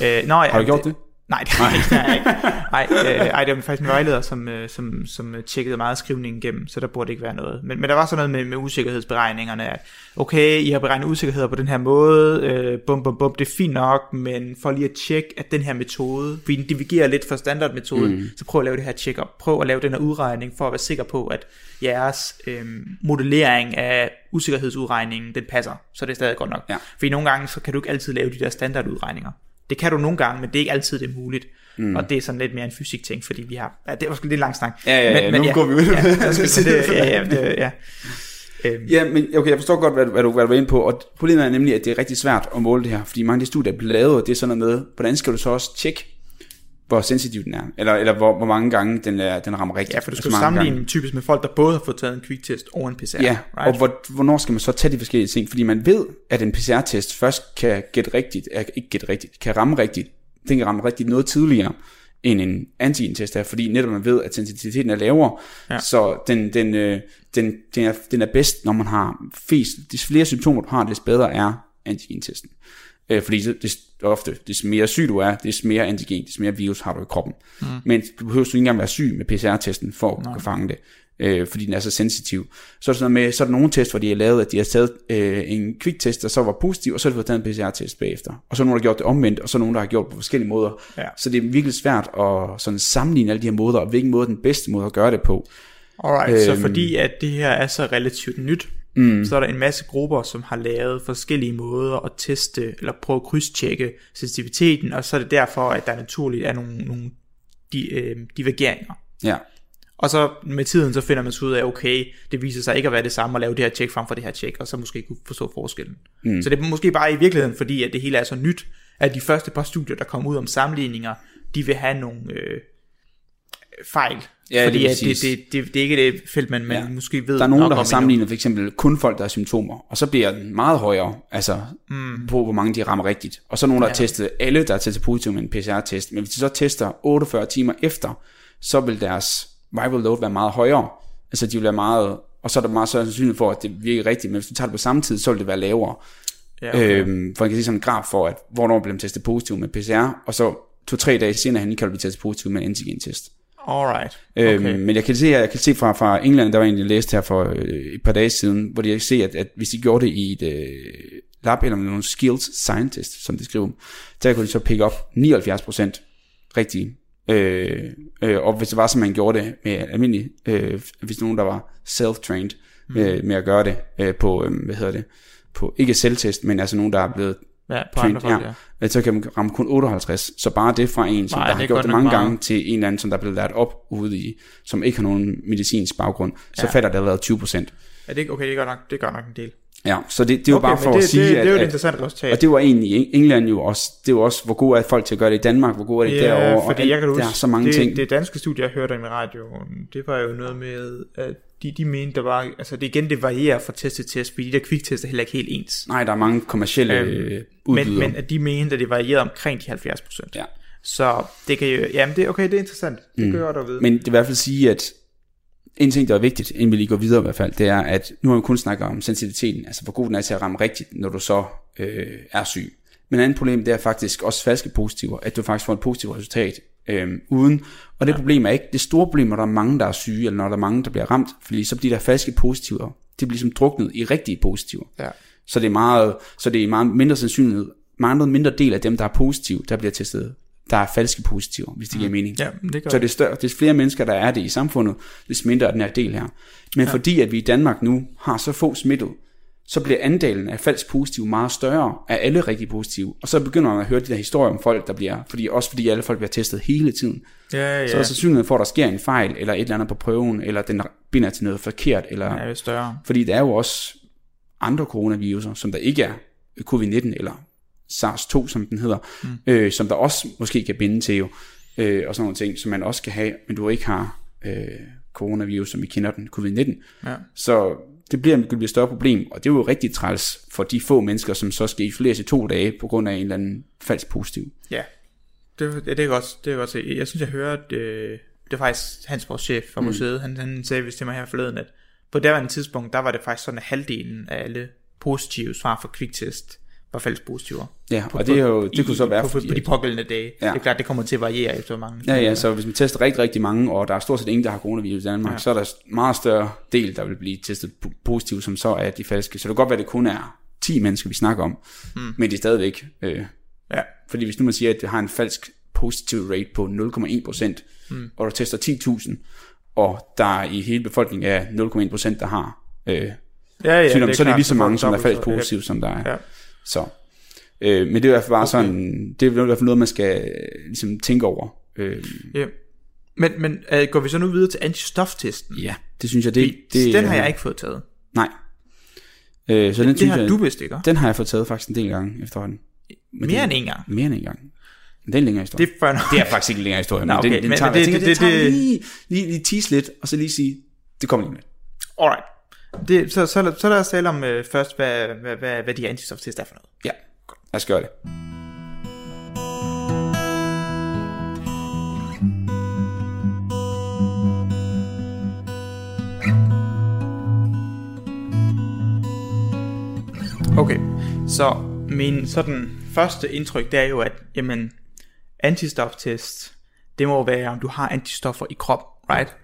Speaker 2: Øh, nå, ja,
Speaker 3: Har du gjort det?
Speaker 2: Nej, det har jeg jeg ikke. *laughs* Nej, øh, ej, det var faktisk en vejleder, som, øh, som, som tjekkede meget skrivningen igennem, så der burde ikke være noget. Men, men der var sådan noget med, med usikkerhedsberegningerne, at okay, I har beregnet usikkerheder på den her måde, øh, bum, bum, bum, det er fint nok, men for lige at tjekke, at den her metode, vi divergerer lidt fra standardmetoden, mm. så prøv at lave det her check-up. Prøv at lave den her udregning, for at være sikker på, at jeres øh, modellering af usikkerhedsudregningen, den passer, så det er stadig godt nok.
Speaker 3: Ja.
Speaker 2: Fordi nogle gange, så kan du ikke altid lave de der standardudregninger. Det kan du nogle gange, men det er ikke altid det er muligt. Mm. Og det er sådan lidt mere en fysik ting, fordi vi har... Ja, det var sgu lidt lang snak.
Speaker 3: Ja, ja, ja, nu går vi ud.
Speaker 2: Ja, sige det, ja, ja, det, ja. Øhm,
Speaker 3: Ja, men okay, jeg forstår godt, hvad, du- hvad, du, hvad du var inde på, og problemet er nemlig, at det er rigtig svært at måle det her, fordi mange af de studier, der bliver lavet, og det er sådan noget med, hvordan skal du så også tjekke, hvor sensitiv den er, eller, eller hvor, hvor mange gange den, er, den rammer rigtigt.
Speaker 2: ja, for du
Speaker 3: Altså,
Speaker 2: skal
Speaker 3: mange
Speaker 2: sammenligne
Speaker 3: gange.
Speaker 2: typisk med folk, der både har fået taget en kviktest og en PCR.
Speaker 3: Ja,
Speaker 2: right?
Speaker 3: og hvor, hvornår skal man så tage de forskellige ting? Fordi man ved, at en PCR-test først kan gætte rigtigt, er, ikke gætte rigtigt, kan ramme rigtigt, den kan ramme rigtigt noget tidligere, end en antigen-test er, fordi netop man ved, at sensitiviteten er lavere,
Speaker 2: ja.
Speaker 3: så den, den, øh, den, den, er, den er bedst, når man har flest, des flere symptomer du har, des bedre er antigen-testen. Øh, fordi det, det, ofte, des mere syg du er, des mere antigen, des mere virus har du i kroppen. Mm. Men du behøver ikke engang være syg med PCR-testen for at kunne fange det, øh, fordi den er så sensitiv. Så er, der sådan med, så er der nogle test, hvor de har lavet, at de har taget øh, en kviktest, der så var positiv, og så har de fået taget en PCR-test bagefter. Og så er nogen, der har gjort det omvendt, og så er nogen, der har gjort det på forskellige måder.
Speaker 2: Ja.
Speaker 3: Så det er virkelig svært at sådan sammenligne alle de her måder, og hvilken måde er den bedste måde at gøre det på.
Speaker 2: Alright, øhm, så fordi at det her er så relativt nyt, mm. så er der en masse grupper, som har lavet forskellige måder at teste, eller prøve at krydstjekke sensitiviteten, og så er det derfor, at der naturligt er nogle, nogle de, øh, divergeringer.
Speaker 3: Ja,
Speaker 2: Og så med tiden, så finder man så ud af, okay, det viser sig ikke at være det samme at lave det her tjek frem for det her tjek, og så måske kunne forstå forskellen. Mm. Så det er måske bare i virkeligheden, fordi at det hele er så nyt, at de første par studier, der kom ud om sammenligninger, de vil have nogle øh, fejl.
Speaker 3: Ja,
Speaker 2: fordi at det,
Speaker 3: præcis.
Speaker 2: det, det, det, er ikke det felt, man, man ja.
Speaker 3: Ja.
Speaker 2: måske ved
Speaker 3: der er nogen, der har sammenlignet for eksempel kun folk, der har symptomer, og så bliver den meget højere, altså mm. på hvor mange de rammer rigtigt. Og så er nogen, der har testet alle, der er testet positivt med en PCR-test, men hvis de så tester 48 timer efter, så vil deres viral load være meget højere. Altså de vil være meget, og så er der meget større sandsynlighed for, at det virker rigtigt, men hvis du tager det på samme tid, så vil det være lavere.
Speaker 2: Ja, okay.
Speaker 3: Øhm, for man kan se sådan en graf for, at hvornår bliver man testet positiv med PCR, og så to-tre dage senere hen kan du blive testet positiv med en antigen-test.
Speaker 2: Alright.
Speaker 3: Okay.
Speaker 2: Okay.
Speaker 3: Øhm, men jeg kan se, jeg kan se fra, fra England, der var en, jeg læste her for øh, et par dage siden, hvor de kan se, at, at hvis de gjorde det i et øh, lab, eller med nogle skills scientist, som de skriver, der kunne de så pick op 79% rigtige. Øh, øh, og hvis det var, som man gjorde det med almindelig, øh, hvis nogen, der var self-trained med, med at gøre det øh, på, øh, hvad hedder det, på ikke selvtest, men altså nogen, der er blevet
Speaker 2: Ja, på
Speaker 3: trained,
Speaker 2: andre folk, ja.
Speaker 3: ja. så kan man ramme kun 58. Så bare det fra en, som
Speaker 2: Nej,
Speaker 3: der har gjort det mange
Speaker 2: meget.
Speaker 3: gange, til en eller anden, som der er blevet lært op ude i, som ikke har nogen medicinsk baggrund, så
Speaker 2: Ja.
Speaker 3: fatter det allerede 20 procent.
Speaker 2: Er det ikke okay, det gør nok, det gør nok en del.
Speaker 3: Ja, så det, det er jo
Speaker 2: Okay,
Speaker 3: bare for
Speaker 2: det,
Speaker 3: at sige,
Speaker 2: det, det,
Speaker 3: at,
Speaker 2: det er jo et interessant resultat.
Speaker 3: og det var egentlig England jo også, det er jo også, hvor gode er folk til at gøre det i Danmark, hvor gode er det derovre, og
Speaker 2: fordi
Speaker 3: alt-
Speaker 2: jeg kan da
Speaker 3: der
Speaker 2: huske,
Speaker 3: er så mange
Speaker 2: det,
Speaker 3: ting.
Speaker 2: det danske studie, jeg hørte om i radioen, det var jo noget med, at de, de mente, der var, altså det igen, det varierer fra test til test, fordi de der kviktest er heller ikke helt ens.
Speaker 3: Nej, der er mange kommersielle
Speaker 2: Øhm,
Speaker 3: udbydere.
Speaker 2: Men, men at de mente, at det varierede omkring de 70 procent.
Speaker 3: Ja.
Speaker 2: Så det kan jo, jamen det, okay, det er interessant. Det mm. gør jeg ved.
Speaker 3: Men det vil i hvert fald sige, at en ting, der er vigtigt, inden vi lige går videre i hvert fald, det er, at nu har vi kun snakket om sensitiviteten, altså hvor god den er til at ramme rigtigt, når du så øh, er syg. Men et andet problem, det er faktisk også falske positiver, at du faktisk får et positivt resultat øh, uden. Og det ja. problem er ikke det store problem, når der er mange, der er syge, eller når der er mange, der bliver ramt, fordi så bliver der falske positiver det bliver ligesom druknet i rigtige positiver.
Speaker 2: Ja.
Speaker 3: Så det er meget, så det er meget mindre sandsynlighed, meget mindre del af dem, der er positive, der bliver testet, der er falske positiver, hvis det giver mening.
Speaker 2: Ja, det gør
Speaker 3: Så det er større, des flere mennesker, der er det i samfundet, des mindre er den her del her. Men ja. fordi at vi i Danmark nu har så få smittet, så bliver andelen af falsk positive meget større af alle rigtig positive. Og så begynder man at høre de der historier om folk, der bliver, fordi, også fordi alle folk bliver testet hele tiden.
Speaker 2: Ja, ja.
Speaker 3: Så er sandsynligheden for, at der sker en fejl, eller et eller andet på prøven, eller den binder til noget forkert, eller,
Speaker 2: ja, det er større.
Speaker 3: fordi der er jo også andre coronaviruser, som der ikke er covid-19 eller SARS-2, som den hedder, mm. øh, som der også måske kan binde til jo, øh, og sådan nogle ting, som man også kan have, men du ikke har øh, coronavirus, som vi kender den, covid-19.
Speaker 2: Ja.
Speaker 3: Så det bliver et større problem, og det er jo rigtig træls for de få mennesker, som så skal isoleres i to dage, på grund af en eller anden falsk positiv.
Speaker 2: Ja, det, det, det er godt, det er godt se. Jeg synes, jeg hørte, øh, det var faktisk hans vores chef fra museet, han, han sagde vist til mig her forleden, at på det tidspunkt, der var det faktisk sådan, at halvdelen af alle positive svar for kviktest var falsk positiver.
Speaker 3: Ja, og det, er jo, det kunne så være,
Speaker 2: på, på,
Speaker 3: fordi,
Speaker 2: på de pågældende dage.
Speaker 3: Ja.
Speaker 2: Det er klart, det kommer til at variere efter mange.
Speaker 3: Ja, ja, så hvis man tester rigtig, rigtig mange, og der er stort set ingen, der har coronavirus i Danmark, ja. så er der meget større del, der vil blive testet po- positivt, som så er de falske. Så det kan godt være, at det kun er 10 mennesker, vi snakker om, mm. men det er stadigvæk... Øh,
Speaker 2: Ja,
Speaker 3: fordi hvis nu man siger, at det har en falsk positive rate på 0,1%, mm. og du tester 10.000, og der i hele befolkningen er 0,1%, der har øh,
Speaker 2: ja, ja
Speaker 3: sygdom, så er det lige så mange, som er falsk positive, som der er.
Speaker 2: Ja.
Speaker 3: Så. Øh, men det er i hvert fald bare okay. sådan, det er i hvert fald noget, man skal øh, ligesom tænke over. Øh,
Speaker 2: Ja. Men, men uh, går vi så nu videre til antistoftesten?
Speaker 3: ja, det synes jeg, det, det
Speaker 2: den har jeg ikke fået taget.
Speaker 3: Nej. Øh, så den,
Speaker 2: Det
Speaker 3: synes
Speaker 2: har
Speaker 3: jeg,
Speaker 2: du vist ikke,
Speaker 3: den har jeg fået taget faktisk en del gange efterhånden. Men
Speaker 2: Mere
Speaker 3: det,
Speaker 2: end en gang.
Speaker 3: Mere end en gang. Men det er en længere historie.
Speaker 2: Det er for
Speaker 3: det er faktisk ikke en længere historie,
Speaker 2: Nå,
Speaker 3: men
Speaker 2: okay,
Speaker 3: den, den
Speaker 2: men-
Speaker 3: tager,
Speaker 2: men det-
Speaker 3: tænker,
Speaker 2: det-
Speaker 3: det, tager
Speaker 2: det-
Speaker 3: lige, lige, lige tease lidt, og så lige sige, det kommer lige med.
Speaker 2: Alright. Det, så, så, så lad os tale om uh, først, hvad, hvad, hvad, hvad de antistoftest er for noget.
Speaker 3: Ja, lad os gøre det.
Speaker 2: Okay, så min sådan første indtryk, det er jo, at jamen, antistoftest, det må være, om du har antistoffer i kroppen, right?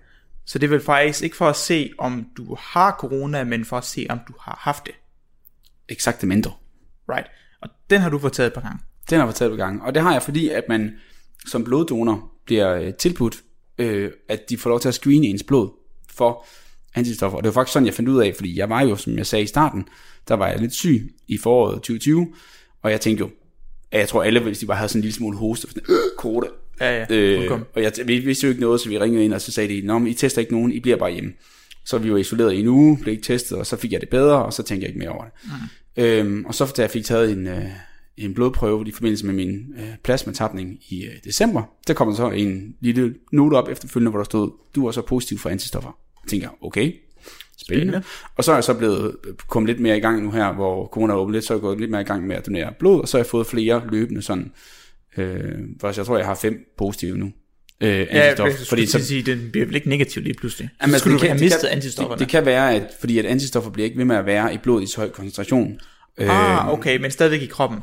Speaker 2: Så det er vel faktisk ikke for at se, om du har corona, men for at se, om du har haft det,
Speaker 3: Eksakte mindre.
Speaker 2: right? Og den har du et par gange.
Speaker 3: Den har jeg taget på gang. Og det har jeg, fordi at man som bloddonor bliver øh, tilbudt, øh, at de får lov til at screene ens blod for antistoffer. Og det var faktisk sådan, jeg fandt ud af, fordi jeg var jo, som jeg sagde i starten, der var jeg lidt syg i foråret 2020, og jeg tænkte jo, at jeg tror alle, hvis de bare havde sådan en lille smule hoste, sådan, øh, corona.
Speaker 2: Ja, ja,
Speaker 3: Øh, og jeg, vi vidste jo ikke noget, så vi ringede ind, og så sagde de, Nå, men I tester ikke nogen, I bliver bare hjemme. Så vi var isoleret i en uge, blev ikke testet, og så fik jeg det bedre, og så tænkte jeg ikke mere over det. Mm. Øhm, og så da jeg fik taget en, øh, en blodprøve i forbindelse med min øh, plasmatapning i øh, december, der kom der så en lille note op efterfølgende, hvor der stod, du er så positiv for antistoffer. Jeg tænker, okay, spændende. spændende. Og så er jeg så blevet kommet lidt mere i gang nu her, hvor corona er åbent lidt, så er jeg gået lidt mere i gang med at donere blod, og så har jeg fået flere løbende sådan, øh, for jeg tror, jeg har fem positive nu. Øh,
Speaker 2: Ja,
Speaker 3: antistoffer,
Speaker 2: jeg
Speaker 3: fordi
Speaker 2: så, sige, den bliver vel ikke negativ lige pludselig.
Speaker 3: Jamen,
Speaker 2: så
Speaker 3: altså,
Speaker 2: skulle
Speaker 3: det
Speaker 2: du
Speaker 3: kan-
Speaker 2: have
Speaker 3: det
Speaker 2: mistet
Speaker 3: kan-
Speaker 2: antistofferne.
Speaker 3: Det, det kan være, at, fordi at antistoffer bliver ikke ved med at være i blodet i så høj koncentration.
Speaker 2: ah, okay, men stadigvæk i kroppen.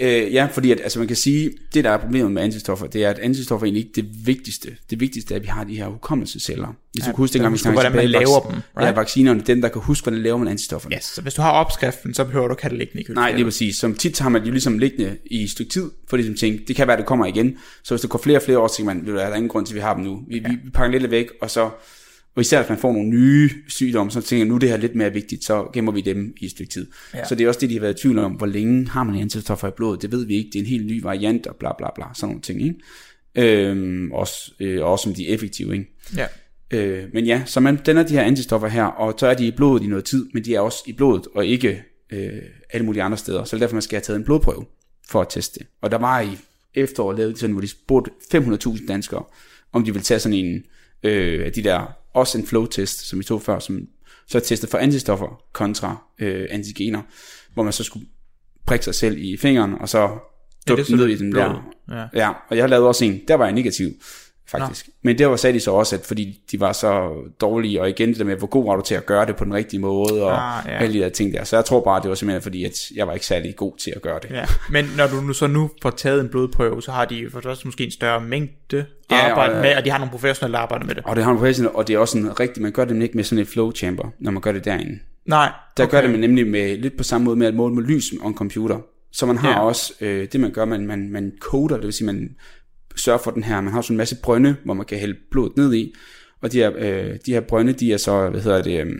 Speaker 3: Øh, ja, fordi at, altså man kan sige, det der er problemet med antistoffer, det er, at antistoffer er egentlig ikke det vigtigste. Det vigtigste er, at vi har de her hukommelsesceller. Hvis ja, du kan huske, dengang vi snakkede
Speaker 2: hvordan man laver dem,
Speaker 3: Ja,
Speaker 2: right?
Speaker 3: vaccinerne, dem der kan huske, hvordan laver man antistofferne.
Speaker 2: Yes, så hvis du har opskriften, så behøver du ikke have det liggende i
Speaker 3: Nej,
Speaker 2: køleskabet.
Speaker 3: det er præcis. Som tit har man jo ligesom liggende i et stykke tid, for ligesom tænke, det kan være, det kommer igen. Så hvis det går flere og flere år, så tænker man, ved du der er ingen grund til, at vi har dem nu. Vi, ja. vi pakker lidt væk, og så, og især hvis man får nogle nye sygdomme, så tænker jeg, nu er det her lidt mere vigtigt, så gemmer vi dem i et stykke tid.
Speaker 2: Ja.
Speaker 3: Ja. Så det er også det, de har været i tvivl om, hvor længe har man antistoffer i blodet, det ved vi ikke, det er en helt ny variant, og bla bla bla, sådan nogle ting, ikke? Øhm, også, øh, også om de er effektive, ikke?
Speaker 2: Ja.
Speaker 3: Øh, men ja, så man danner de her antistoffer her, og så er de i blodet i noget tid, men de er også i blodet, og ikke øh, alle mulige andre steder. Så det er derfor, man skal have taget en blodprøve for at teste det. Og der var i efteråret lavet sådan, hvor de spurgte 500.000 danskere, om de ville tage sådan en øh, af de der, også en flow-test, som vi tog før, som så testet for antistoffer kontra øh, antigener, hvor man så skulle prikke sig selv i fingeren, og så dukke ja, ned i den
Speaker 2: blod.
Speaker 3: der.
Speaker 2: Ja.
Speaker 3: Ja, og jeg lavet også en, der var jeg negativ faktisk. Nå. Men der sagde de så også, at fordi de var så dårlige, og igen det der med, hvor god var du til at gøre det på den rigtige måde, og
Speaker 2: Ah, ja.
Speaker 3: alle de der ting der. Så jeg tror bare, det var simpelthen fordi, at jeg var ikke særlig god til at gøre det.
Speaker 2: Ja, men når du nu så nu får taget en blodprøve, så har de for det måske en større mængde
Speaker 3: Ja,
Speaker 2: arbejde
Speaker 3: og-
Speaker 2: med, og de har nogle professionelle, der arbejder med det.
Speaker 3: Og det har man professionelt, og det er også sådan rigtigt, man gør det ikke med sådan et flow chamber, når man gør det derinde.
Speaker 2: Nej,
Speaker 3: Der okay. gør det man nemlig med lidt på samme måde med at måle med lys og en computer. Så man har
Speaker 2: ja.
Speaker 3: også, øh, det man gør, man, man, man coder, det vil sige, man sørger for den her, man har sådan en masse brønde, hvor man kan hælde blodet ned i, og de her, øh, de her brønde, de er så, hvad hedder det, øh,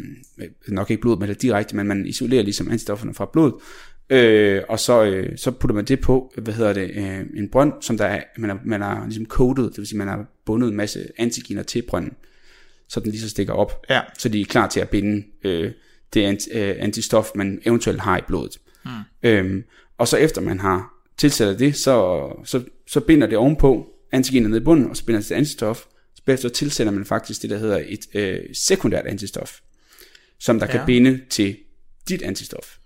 Speaker 3: nok ikke blod, men det er direkte, men man isolerer ligesom antistofferne fra blodet, øh, og så, øh, så putter man det på, hvad hedder det, øh, en brønd, som der er, man er, man er ligesom coated, det vil sige, man har bundet en masse antigener til brønden, så den lige så stikker op,
Speaker 2: Ja.
Speaker 3: så de er klar til at binde øh, det anti, øh, antistof, man eventuelt har i blodet. Mm. Øhm, og så efter man har tilsat det, så, så, så binder det ovenpå antigenet ned i bunden, og så binder det til antistof. Så bagefter tilsætter man faktisk det, der hedder et øh, sekundært antistof, som der ja. Kan binde til dit antistof.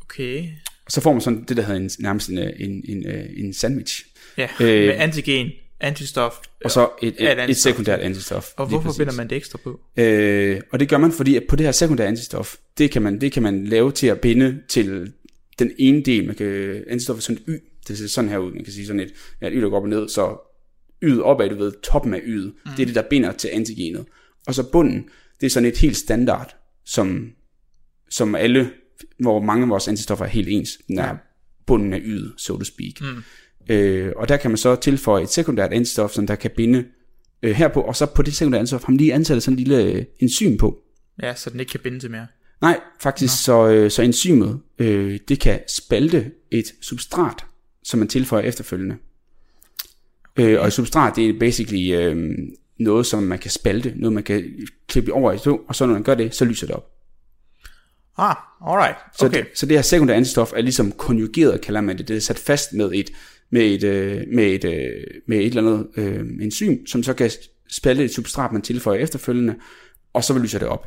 Speaker 2: Okay.
Speaker 3: Så får man sådan det, der hedder en, nærmest en, øh, en, en, øh, en sandwich.
Speaker 2: Ja,
Speaker 3: Øh,
Speaker 2: med antigen, antistof.
Speaker 3: Og så et,
Speaker 2: et
Speaker 3: et, et
Speaker 2: antistof.
Speaker 3: sekundært antistof.
Speaker 2: Og hvorfor binder man det ekstra på?
Speaker 3: Øh, og det gør man, fordi at på det her sekundære antistof, det kan man, det kan man lave til at binde til den ene del. Man kan, antistof er sådan et y, det ser sådan her ud. Man kan sige sådan et, ja, et y, der går op og ned, så ydet opad, du ved, toppen af ydet, mm. det er det, der binder til antigenet. Og så bunden, det er sådan et helt standard, som, som alle, hvor mange af vores antistoffer er helt ens. Den er
Speaker 2: Ja.
Speaker 3: bunden af ydet, so to speak. Mm. Øh, og der kan man så tilføje et sekundært antistof, som der kan binde øh, herpå, og så på det sekundære antistof har man lige ansat sådan en lille øh, enzym på.
Speaker 2: Ja, så den ikke kan binde til mere.
Speaker 3: Nej, faktisk så, øh, så enzymet, øh, det kan spalte et substrat, som man tilføjer efterfølgende. Øh, og et substrat, det er basically øh, noget, som man kan spalte, noget man kan klippe over i to, og så når man gør det, så lyser det op.
Speaker 2: Ah, alright.
Speaker 3: Så,
Speaker 2: Okay.
Speaker 3: det, så det her sekundære antistof er ligesom konjugeret, kalder man det. Det er sat fast med et, med et, øh, med et, øh, med et eller andet øh, enzym, som så kan spalte et substrat, man tilføjer efterfølgende, og så lyser det op.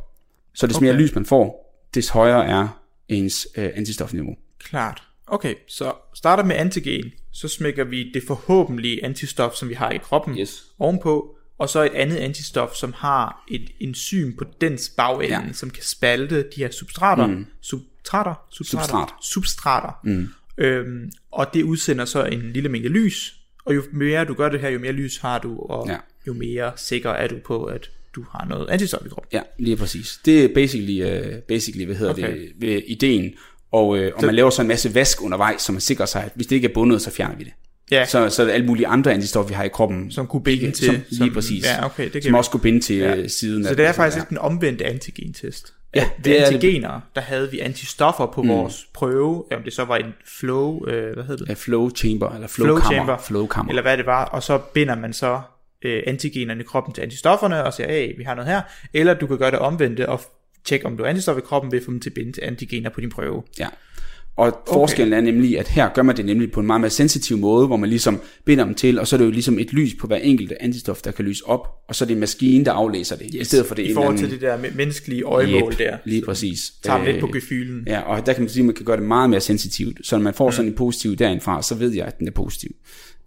Speaker 3: Så des okay. mere lys man får, des højere er ens øh, antistofniveau.
Speaker 2: Klart. Okay, så starter med antigen, så smækker vi det forhåbentlige antistof, som vi har i kroppen,
Speaker 3: Yes.
Speaker 2: ovenpå, og så et andet antistof, som har et enzym på dens bagende,
Speaker 3: Ja.
Speaker 2: som kan spalte de her substrater. Mm. Substrater? Substrater?
Speaker 3: Substrat.
Speaker 2: Substrater. Mm. Øhm, og det udsender så en lille mængde lys, og jo mere du gør det her, jo mere lys har du, og
Speaker 3: ja.
Speaker 2: jo mere sikker er du på, at du har noget antistof i kroppen.
Speaker 3: Ja, lige præcis. Det er basically, uh, basically hvad hedder okay. Det, ved ideen. Og, øh, og man laver så en masse vask undervejs, så man sikrer sig, at hvis det ikke er bundet, så fjerner vi det.
Speaker 2: Ja,
Speaker 3: Så, så er der alle mulige andre antistoffer, vi har i kroppen,
Speaker 2: som kunne binde til.
Speaker 3: som, lige
Speaker 2: som,
Speaker 3: præcis.
Speaker 2: Ja, okay, det kan
Speaker 3: som
Speaker 2: vi-
Speaker 3: også kunne binde til
Speaker 2: Ja.
Speaker 3: ja. siden
Speaker 2: Så
Speaker 3: af
Speaker 2: det er
Speaker 3: den.
Speaker 2: faktisk
Speaker 3: Ja.
Speaker 2: lidt den omvendte antigentest.
Speaker 3: Ja, det
Speaker 2: ved
Speaker 3: er det.
Speaker 2: antigener, der havde vi antistoffer på mm. vores prøve, om det så var en flow, øh, hvad hed det?
Speaker 3: Ja, flow chamber, eller flow,
Speaker 2: Flow chamber.
Speaker 3: Flow kammer.
Speaker 2: Eller hvad det var, og så binder man så øh, antigenerne i kroppen til antistofferne, og siger, hey, vi har noget her. Eller du kan gøre det omvendte, og tjekke, om du har antistof i kroppen, ved at få dem til at binde til antigener på din prøve.
Speaker 3: Ja. Og forskellen er nemlig, at her gør man det nemlig på en meget mere sensitiv måde, hvor man ligesom binder dem til, og så er det jo ligesom et lys på hver enkelt antistof, der kan lyse op, og så er det en maskine, der aflæser det, yes. i stedet for det
Speaker 2: I forhold til
Speaker 3: anden-
Speaker 2: det der me- menneskelige øjemål
Speaker 3: Yep,
Speaker 2: der.
Speaker 3: Lige præcis.
Speaker 2: Tager dem lidt
Speaker 3: Øh,
Speaker 2: på gefylen.
Speaker 3: Ja, og der kan man sige, at man kan gøre det meget mere sensitivt. Så når man får sådan en positiv derindfra, så ved jeg, at den er positiv.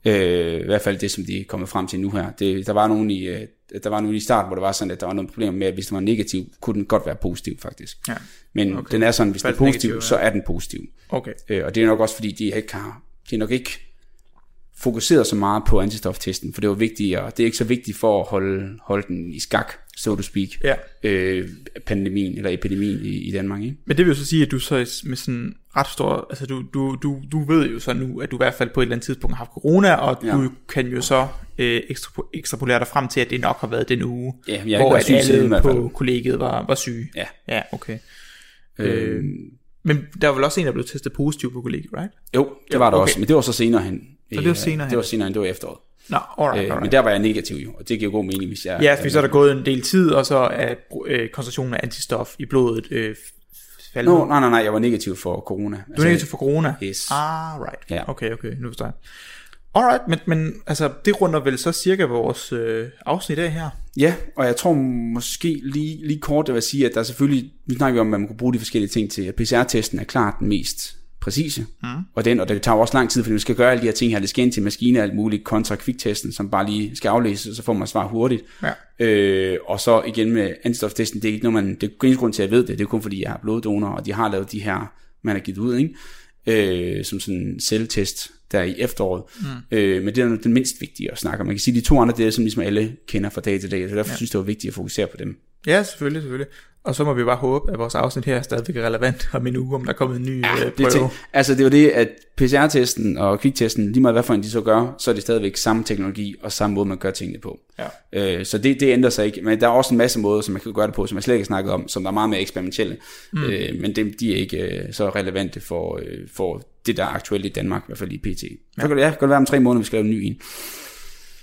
Speaker 3: Øh, I hvert fald det, som de er kommet frem til nu her. Det, der, var nogen i, øh, der var nogen i starten, hvor der var sådan, at der var nogle problemer med, at hvis den var negativ, kunne den godt være positiv faktisk.
Speaker 2: Ja.
Speaker 3: Men okay. den er sådan, hvis den er positiv,
Speaker 2: negativ, ja.
Speaker 3: så er den positiv.
Speaker 2: Okay.
Speaker 3: Øh, og det er nok også, fordi de ikke har, de er nok ikke fokuseret så meget på antistoftesten, for det var vigtigt, og det er ikke så vigtigt for at holde, holde den i skak, so to speak,
Speaker 2: Ja.
Speaker 3: øh, pandemien eller epidemien i, i Danmark. Ikke?
Speaker 2: Men det vil jo så sige, at du så med sådan ret stor, altså du, du, du, du ved jo så nu, at du i hvert fald på et eller andet tidspunkt har haft corona, og
Speaker 3: Ja.
Speaker 2: du kan jo så øh, ekstrapo- ekstrapolere dig frem til, at det nok har været den uge,
Speaker 3: Ja, jeg
Speaker 2: hvor at
Speaker 3: siden
Speaker 2: alle
Speaker 3: fald.
Speaker 2: på kollegiet var, var syge.
Speaker 3: Ja.
Speaker 2: Ja, okay.
Speaker 3: Øh,
Speaker 2: Øh, men der var vel også en, der blev testet positiv på kollegiet, right?
Speaker 3: Jo, det var der
Speaker 2: okay.
Speaker 3: også, men det var så senere hen.
Speaker 2: Så det var senere hen.
Speaker 3: Det var senere hen, det var efteråret.
Speaker 2: Nå, alright,
Speaker 3: Øh,
Speaker 2: alright.
Speaker 3: men der var jeg negativ jo, og det giver god mening, hvis jeg...
Speaker 2: Ja, fordi så er der gået en del tid, og så er øh, koncentrationen af antistof i blodet øh, faldet.
Speaker 3: Nå, nej, nej, nej, jeg var negativ for corona. Altså,
Speaker 2: Du er negativ for corona?
Speaker 3: Yes.
Speaker 2: Ah, right.
Speaker 3: Ja.
Speaker 2: Okay, okay, nu forstår jeg. Alright, men, men altså, det runder vel så cirka vores øh, afsnit af her.
Speaker 3: Ja, og jeg tror måske lige, lige kort, jeg vil sige, at der er selvfølgelig, nu snakker vi om, hvad man kunne bruge de forskellige ting til, at PCR-testen er klart den mest præcise. Mm. Og, den, og det tager også lang tid, fordi vi skal gøre alle de her ting her. Det skal ind til maskiner og alt muligt, kontra kvicktesten, som bare lige skal aflæses, så får man svar hurtigt.
Speaker 2: Ja.
Speaker 3: Øh, og så igen med antistoftesten, det er ikke noget, man, det er grund til, at jeg ved det, det er kun fordi, jeg har bloddonor, og de har lavet de her, man har givet ud, ikke? Øh, som sådan en selvtest der i efteråret. Mm. Øh, men det er den mindst vigtige at snakke om. Man kan sige, at de to andre, det er som ligesom alle kender fra dag til dag, så derfor ja. synes jeg, det var vigtigt at fokusere på dem.
Speaker 2: Ja, selvfølgelig, selvfølgelig. Og så må vi bare håbe, at vores afsnit her er stadigvæk er relevant om en uge, om der er kommet en ny ja, øh, prøve.
Speaker 3: Det, altså det var det, at PCR-testen og kviktesten, lige meget hvad for en de så gør, så er det stadigvæk samme teknologi og samme måde, man gør tingene på. Ja. Øh, så det, det ændrer sig ikke. Men der er også en masse måder, som man kan gøre det på, som jeg slet ikke har snakket om, som der er meget mere eksperimentelle. Mm. Øh, men de, de er ikke øh, så relevante for, øh, for det, der er aktuelt i Danmark, i hvert fald i PT. Ja. Så kan det, ja, kan det være om tre måneder, vi skal lave en ny en.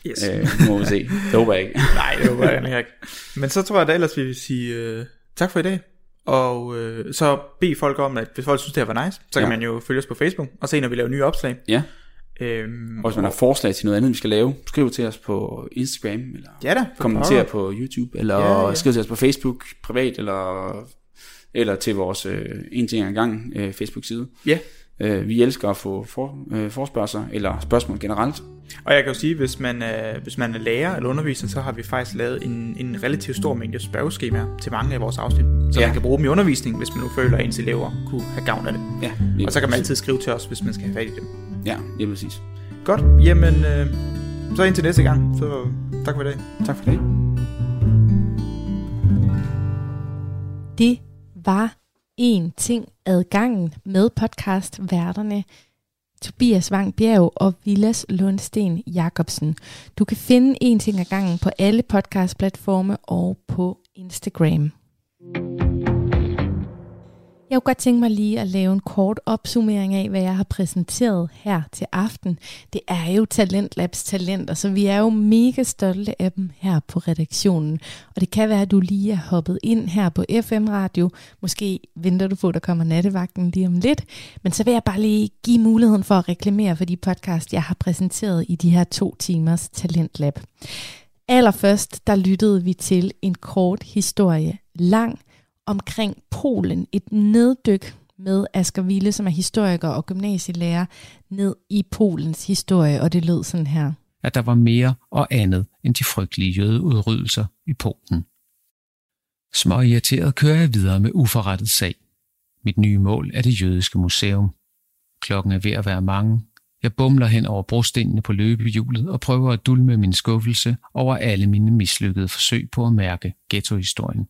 Speaker 3: Yes. Øh, må vi se. Det håber jeg ikke. *laughs*
Speaker 2: Nej, det håber jeg ikke. Men så tror jeg da ellers, vi vil sige øh, tak for i dag. Og øh, så bed folk om, at hvis folk synes, det her var nice, så ja. kan man jo følge os på Facebook og se, når vi laver nye opslag.
Speaker 3: Ja. Øhm, og hvis man har forslag til noget andet, vi skal lave, skriv til os på Instagram, eller
Speaker 2: ja da,
Speaker 3: kommenter på YouTube, eller ja, ja. skriv til os på Facebook privat, eller, eller til vores øh, en ting ad gang øh, Facebook-side.
Speaker 2: Ja.
Speaker 3: Øh, vi elsker at få for, øh, forspørgseler eller spørgsmål generelt.
Speaker 2: Og jeg kan jo sige, hvis man, øh, hvis man er lærer eller underviser, så har vi faktisk lavet en, en relativt stor mængde spørgeskemaer til mange af vores afsnit. Så ja. man kan bruge dem i undervisning, hvis man nu føler, at ens elever kunne have gavn af det.
Speaker 3: Ja,
Speaker 2: og så kan man altid skrive til os, hvis man skal have fat i dem.
Speaker 3: Ja, det er præcis.
Speaker 2: Godt, jamen øh, så indtil næste gang. Så tak for i dag.
Speaker 3: Tak for det.
Speaker 1: Det var en ting adgangen med podcastværterne Tobias Wang Bjerg og Vilas Lundsten Jacobsen. Du kan finde en ting ad gangen på alle podcastplatforme og på Instagram. Jeg kunne godt tænke mig lige at lave en kort opsummering af, hvad jeg har præsenteret her til aften. Det er jo Talentlabs talenter, så vi er jo mega stolte af dem her på redaktionen. Og det kan være, at du lige er hoppet ind her på FM Radio. Måske venter du på, at der kommer nattevagten lige om lidt. Men så vil jeg bare lige give muligheden for at reklamere for de podcast, jeg har præsenteret i de her to timers Talentlab. Allerførst, der lyttede vi til en kort historie, lang omkring Polen. Et neddyk med Asger Ville, som er historiker og gymnasielærer, ned i Polens historie, og det lød sådan her.
Speaker 4: At der var mere og andet end de frygtelige jødeudrydelser i Polen. Små irriteret kører jeg videre med uforrettet sag. Mit nye mål er det jødiske museum. Klokken er ved at være mange. Jeg bumler hen over brostenene på løbehjulet og prøver at dulme min skuffelse over alle mine mislykkede forsøg på at mærke ghettohistorien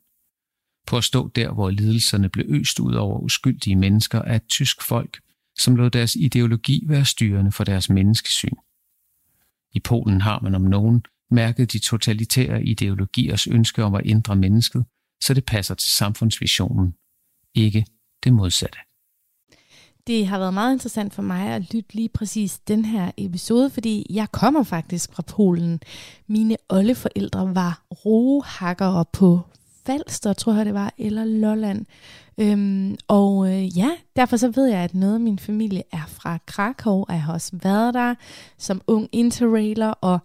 Speaker 4: på at stå der, hvor lidelserne blev øst ud over uskyldige mennesker af et tysk folk, som lod deres ideologi være styrende for deres menneskesyn. I Polen har man om nogen mærket de totalitære ideologiers ønske om at ændre mennesket, så det passer til samfundsvisionen, ikke det modsatte.
Speaker 1: Det har været meget interessant for mig at lytte lige præcis den her episode, fordi jeg kommer faktisk fra Polen. Mine oldeforældre var rohakkere på Falster, tror jeg det var, eller Lolland. Øhm, og øh, ja, derfor så ved jeg, at noget af min familie er fra Krakow, og jeg har også været der som ung interrailer, og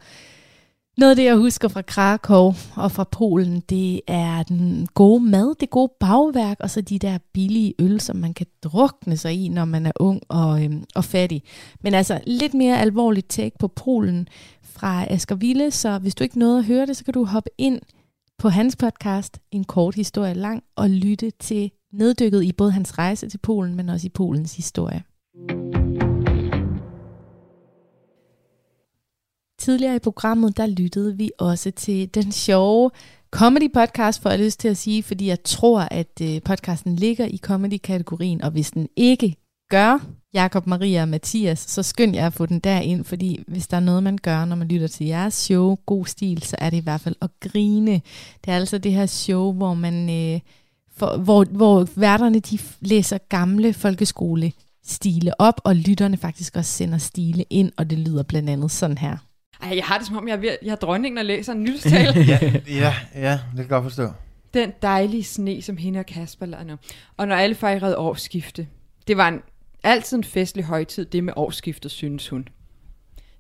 Speaker 1: noget af det, jeg husker fra Krakow og fra Polen, det er den gode mad, det gode bagværk, og så de der billige øl, som man kan drukne sig i, når man er ung og, øhm, og fattig. Men altså lidt mere alvorligt take på Polen fra Asger Ville, så hvis du ikke nåede at høre det, så kan du hoppe ind på hans podcast En kort historie lang og lytte til neddykket i både hans rejse til Polen, men også i Polens historie. Tidligere i programmet, der lyttede vi også til den sjove comedy podcast, får jeg lyst til at sige, fordi jeg tror, at øh, podcasten ligger i comedy-kategorien, og hvis den ikke gør, Jakob, Maria og Mathias, så skynd jer at få den derind, fordi hvis der er noget, man gør, når man lytter til jeres show, god stil, så er det i hvert fald at grine. Det er altså det her show, hvor man... Øh, for, hvor, hvor værterne de læser gamle folkeskole stile op, og lytterne faktisk også sender stile ind, og det lyder blandt andet sådan her.
Speaker 5: Ej, jeg har det som om, jeg er, ved, jeg er dronningen, der læser en nytårstale. *laughs*
Speaker 6: ja, ja, ja, det kan jeg godt forstå.
Speaker 5: Den dejlige sne, som hende og Kasper lader Og når alle fejrede årsskifte. Det var en altid en festlig højtid, det med årsskiftet, synes hun.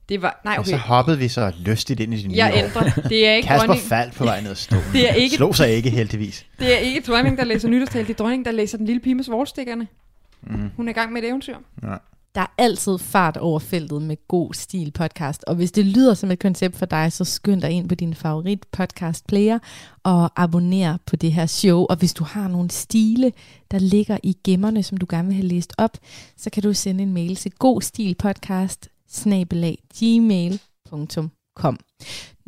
Speaker 5: Det var, nej, okay.
Speaker 6: Og så hoppede vi så lystigt ind i din
Speaker 5: Jeg ændrer. Det er ikke
Speaker 6: Kasper
Speaker 5: dronning.
Speaker 6: faldt på vej ned og stå. *laughs*
Speaker 5: Det er ikke...
Speaker 6: Slå sig ikke heldigvis.
Speaker 5: Det er ikke dronning, der læser nytårstal. Det er dronning, der læser den lille pige med svorstikkerne.
Speaker 6: Mm.
Speaker 5: Hun er i gang med et eventyr.
Speaker 6: Ja.
Speaker 1: Der er altid fart over feltet med god stil podcast, og hvis det lyder som et koncept for dig, så skynd dig ind på din favorit podcast player og abonner på det her show. Og hvis du har nogle stile, der ligger i gemmerne, som du gerne vil have læst op, så kan du sende en mail til godstilpodcast gmail.com.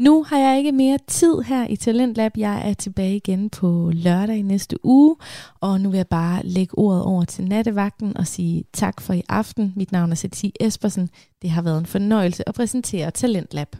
Speaker 1: Nu har jeg ikke mere tid her i Talentlab. Jeg er tilbage igen på lørdag i næste uge, og nu vil jeg bare lægge ordet over til nattevagten og sige tak for i aften. Mit navn er Satie Espersen. Det har været en fornøjelse at præsentere Talentlab.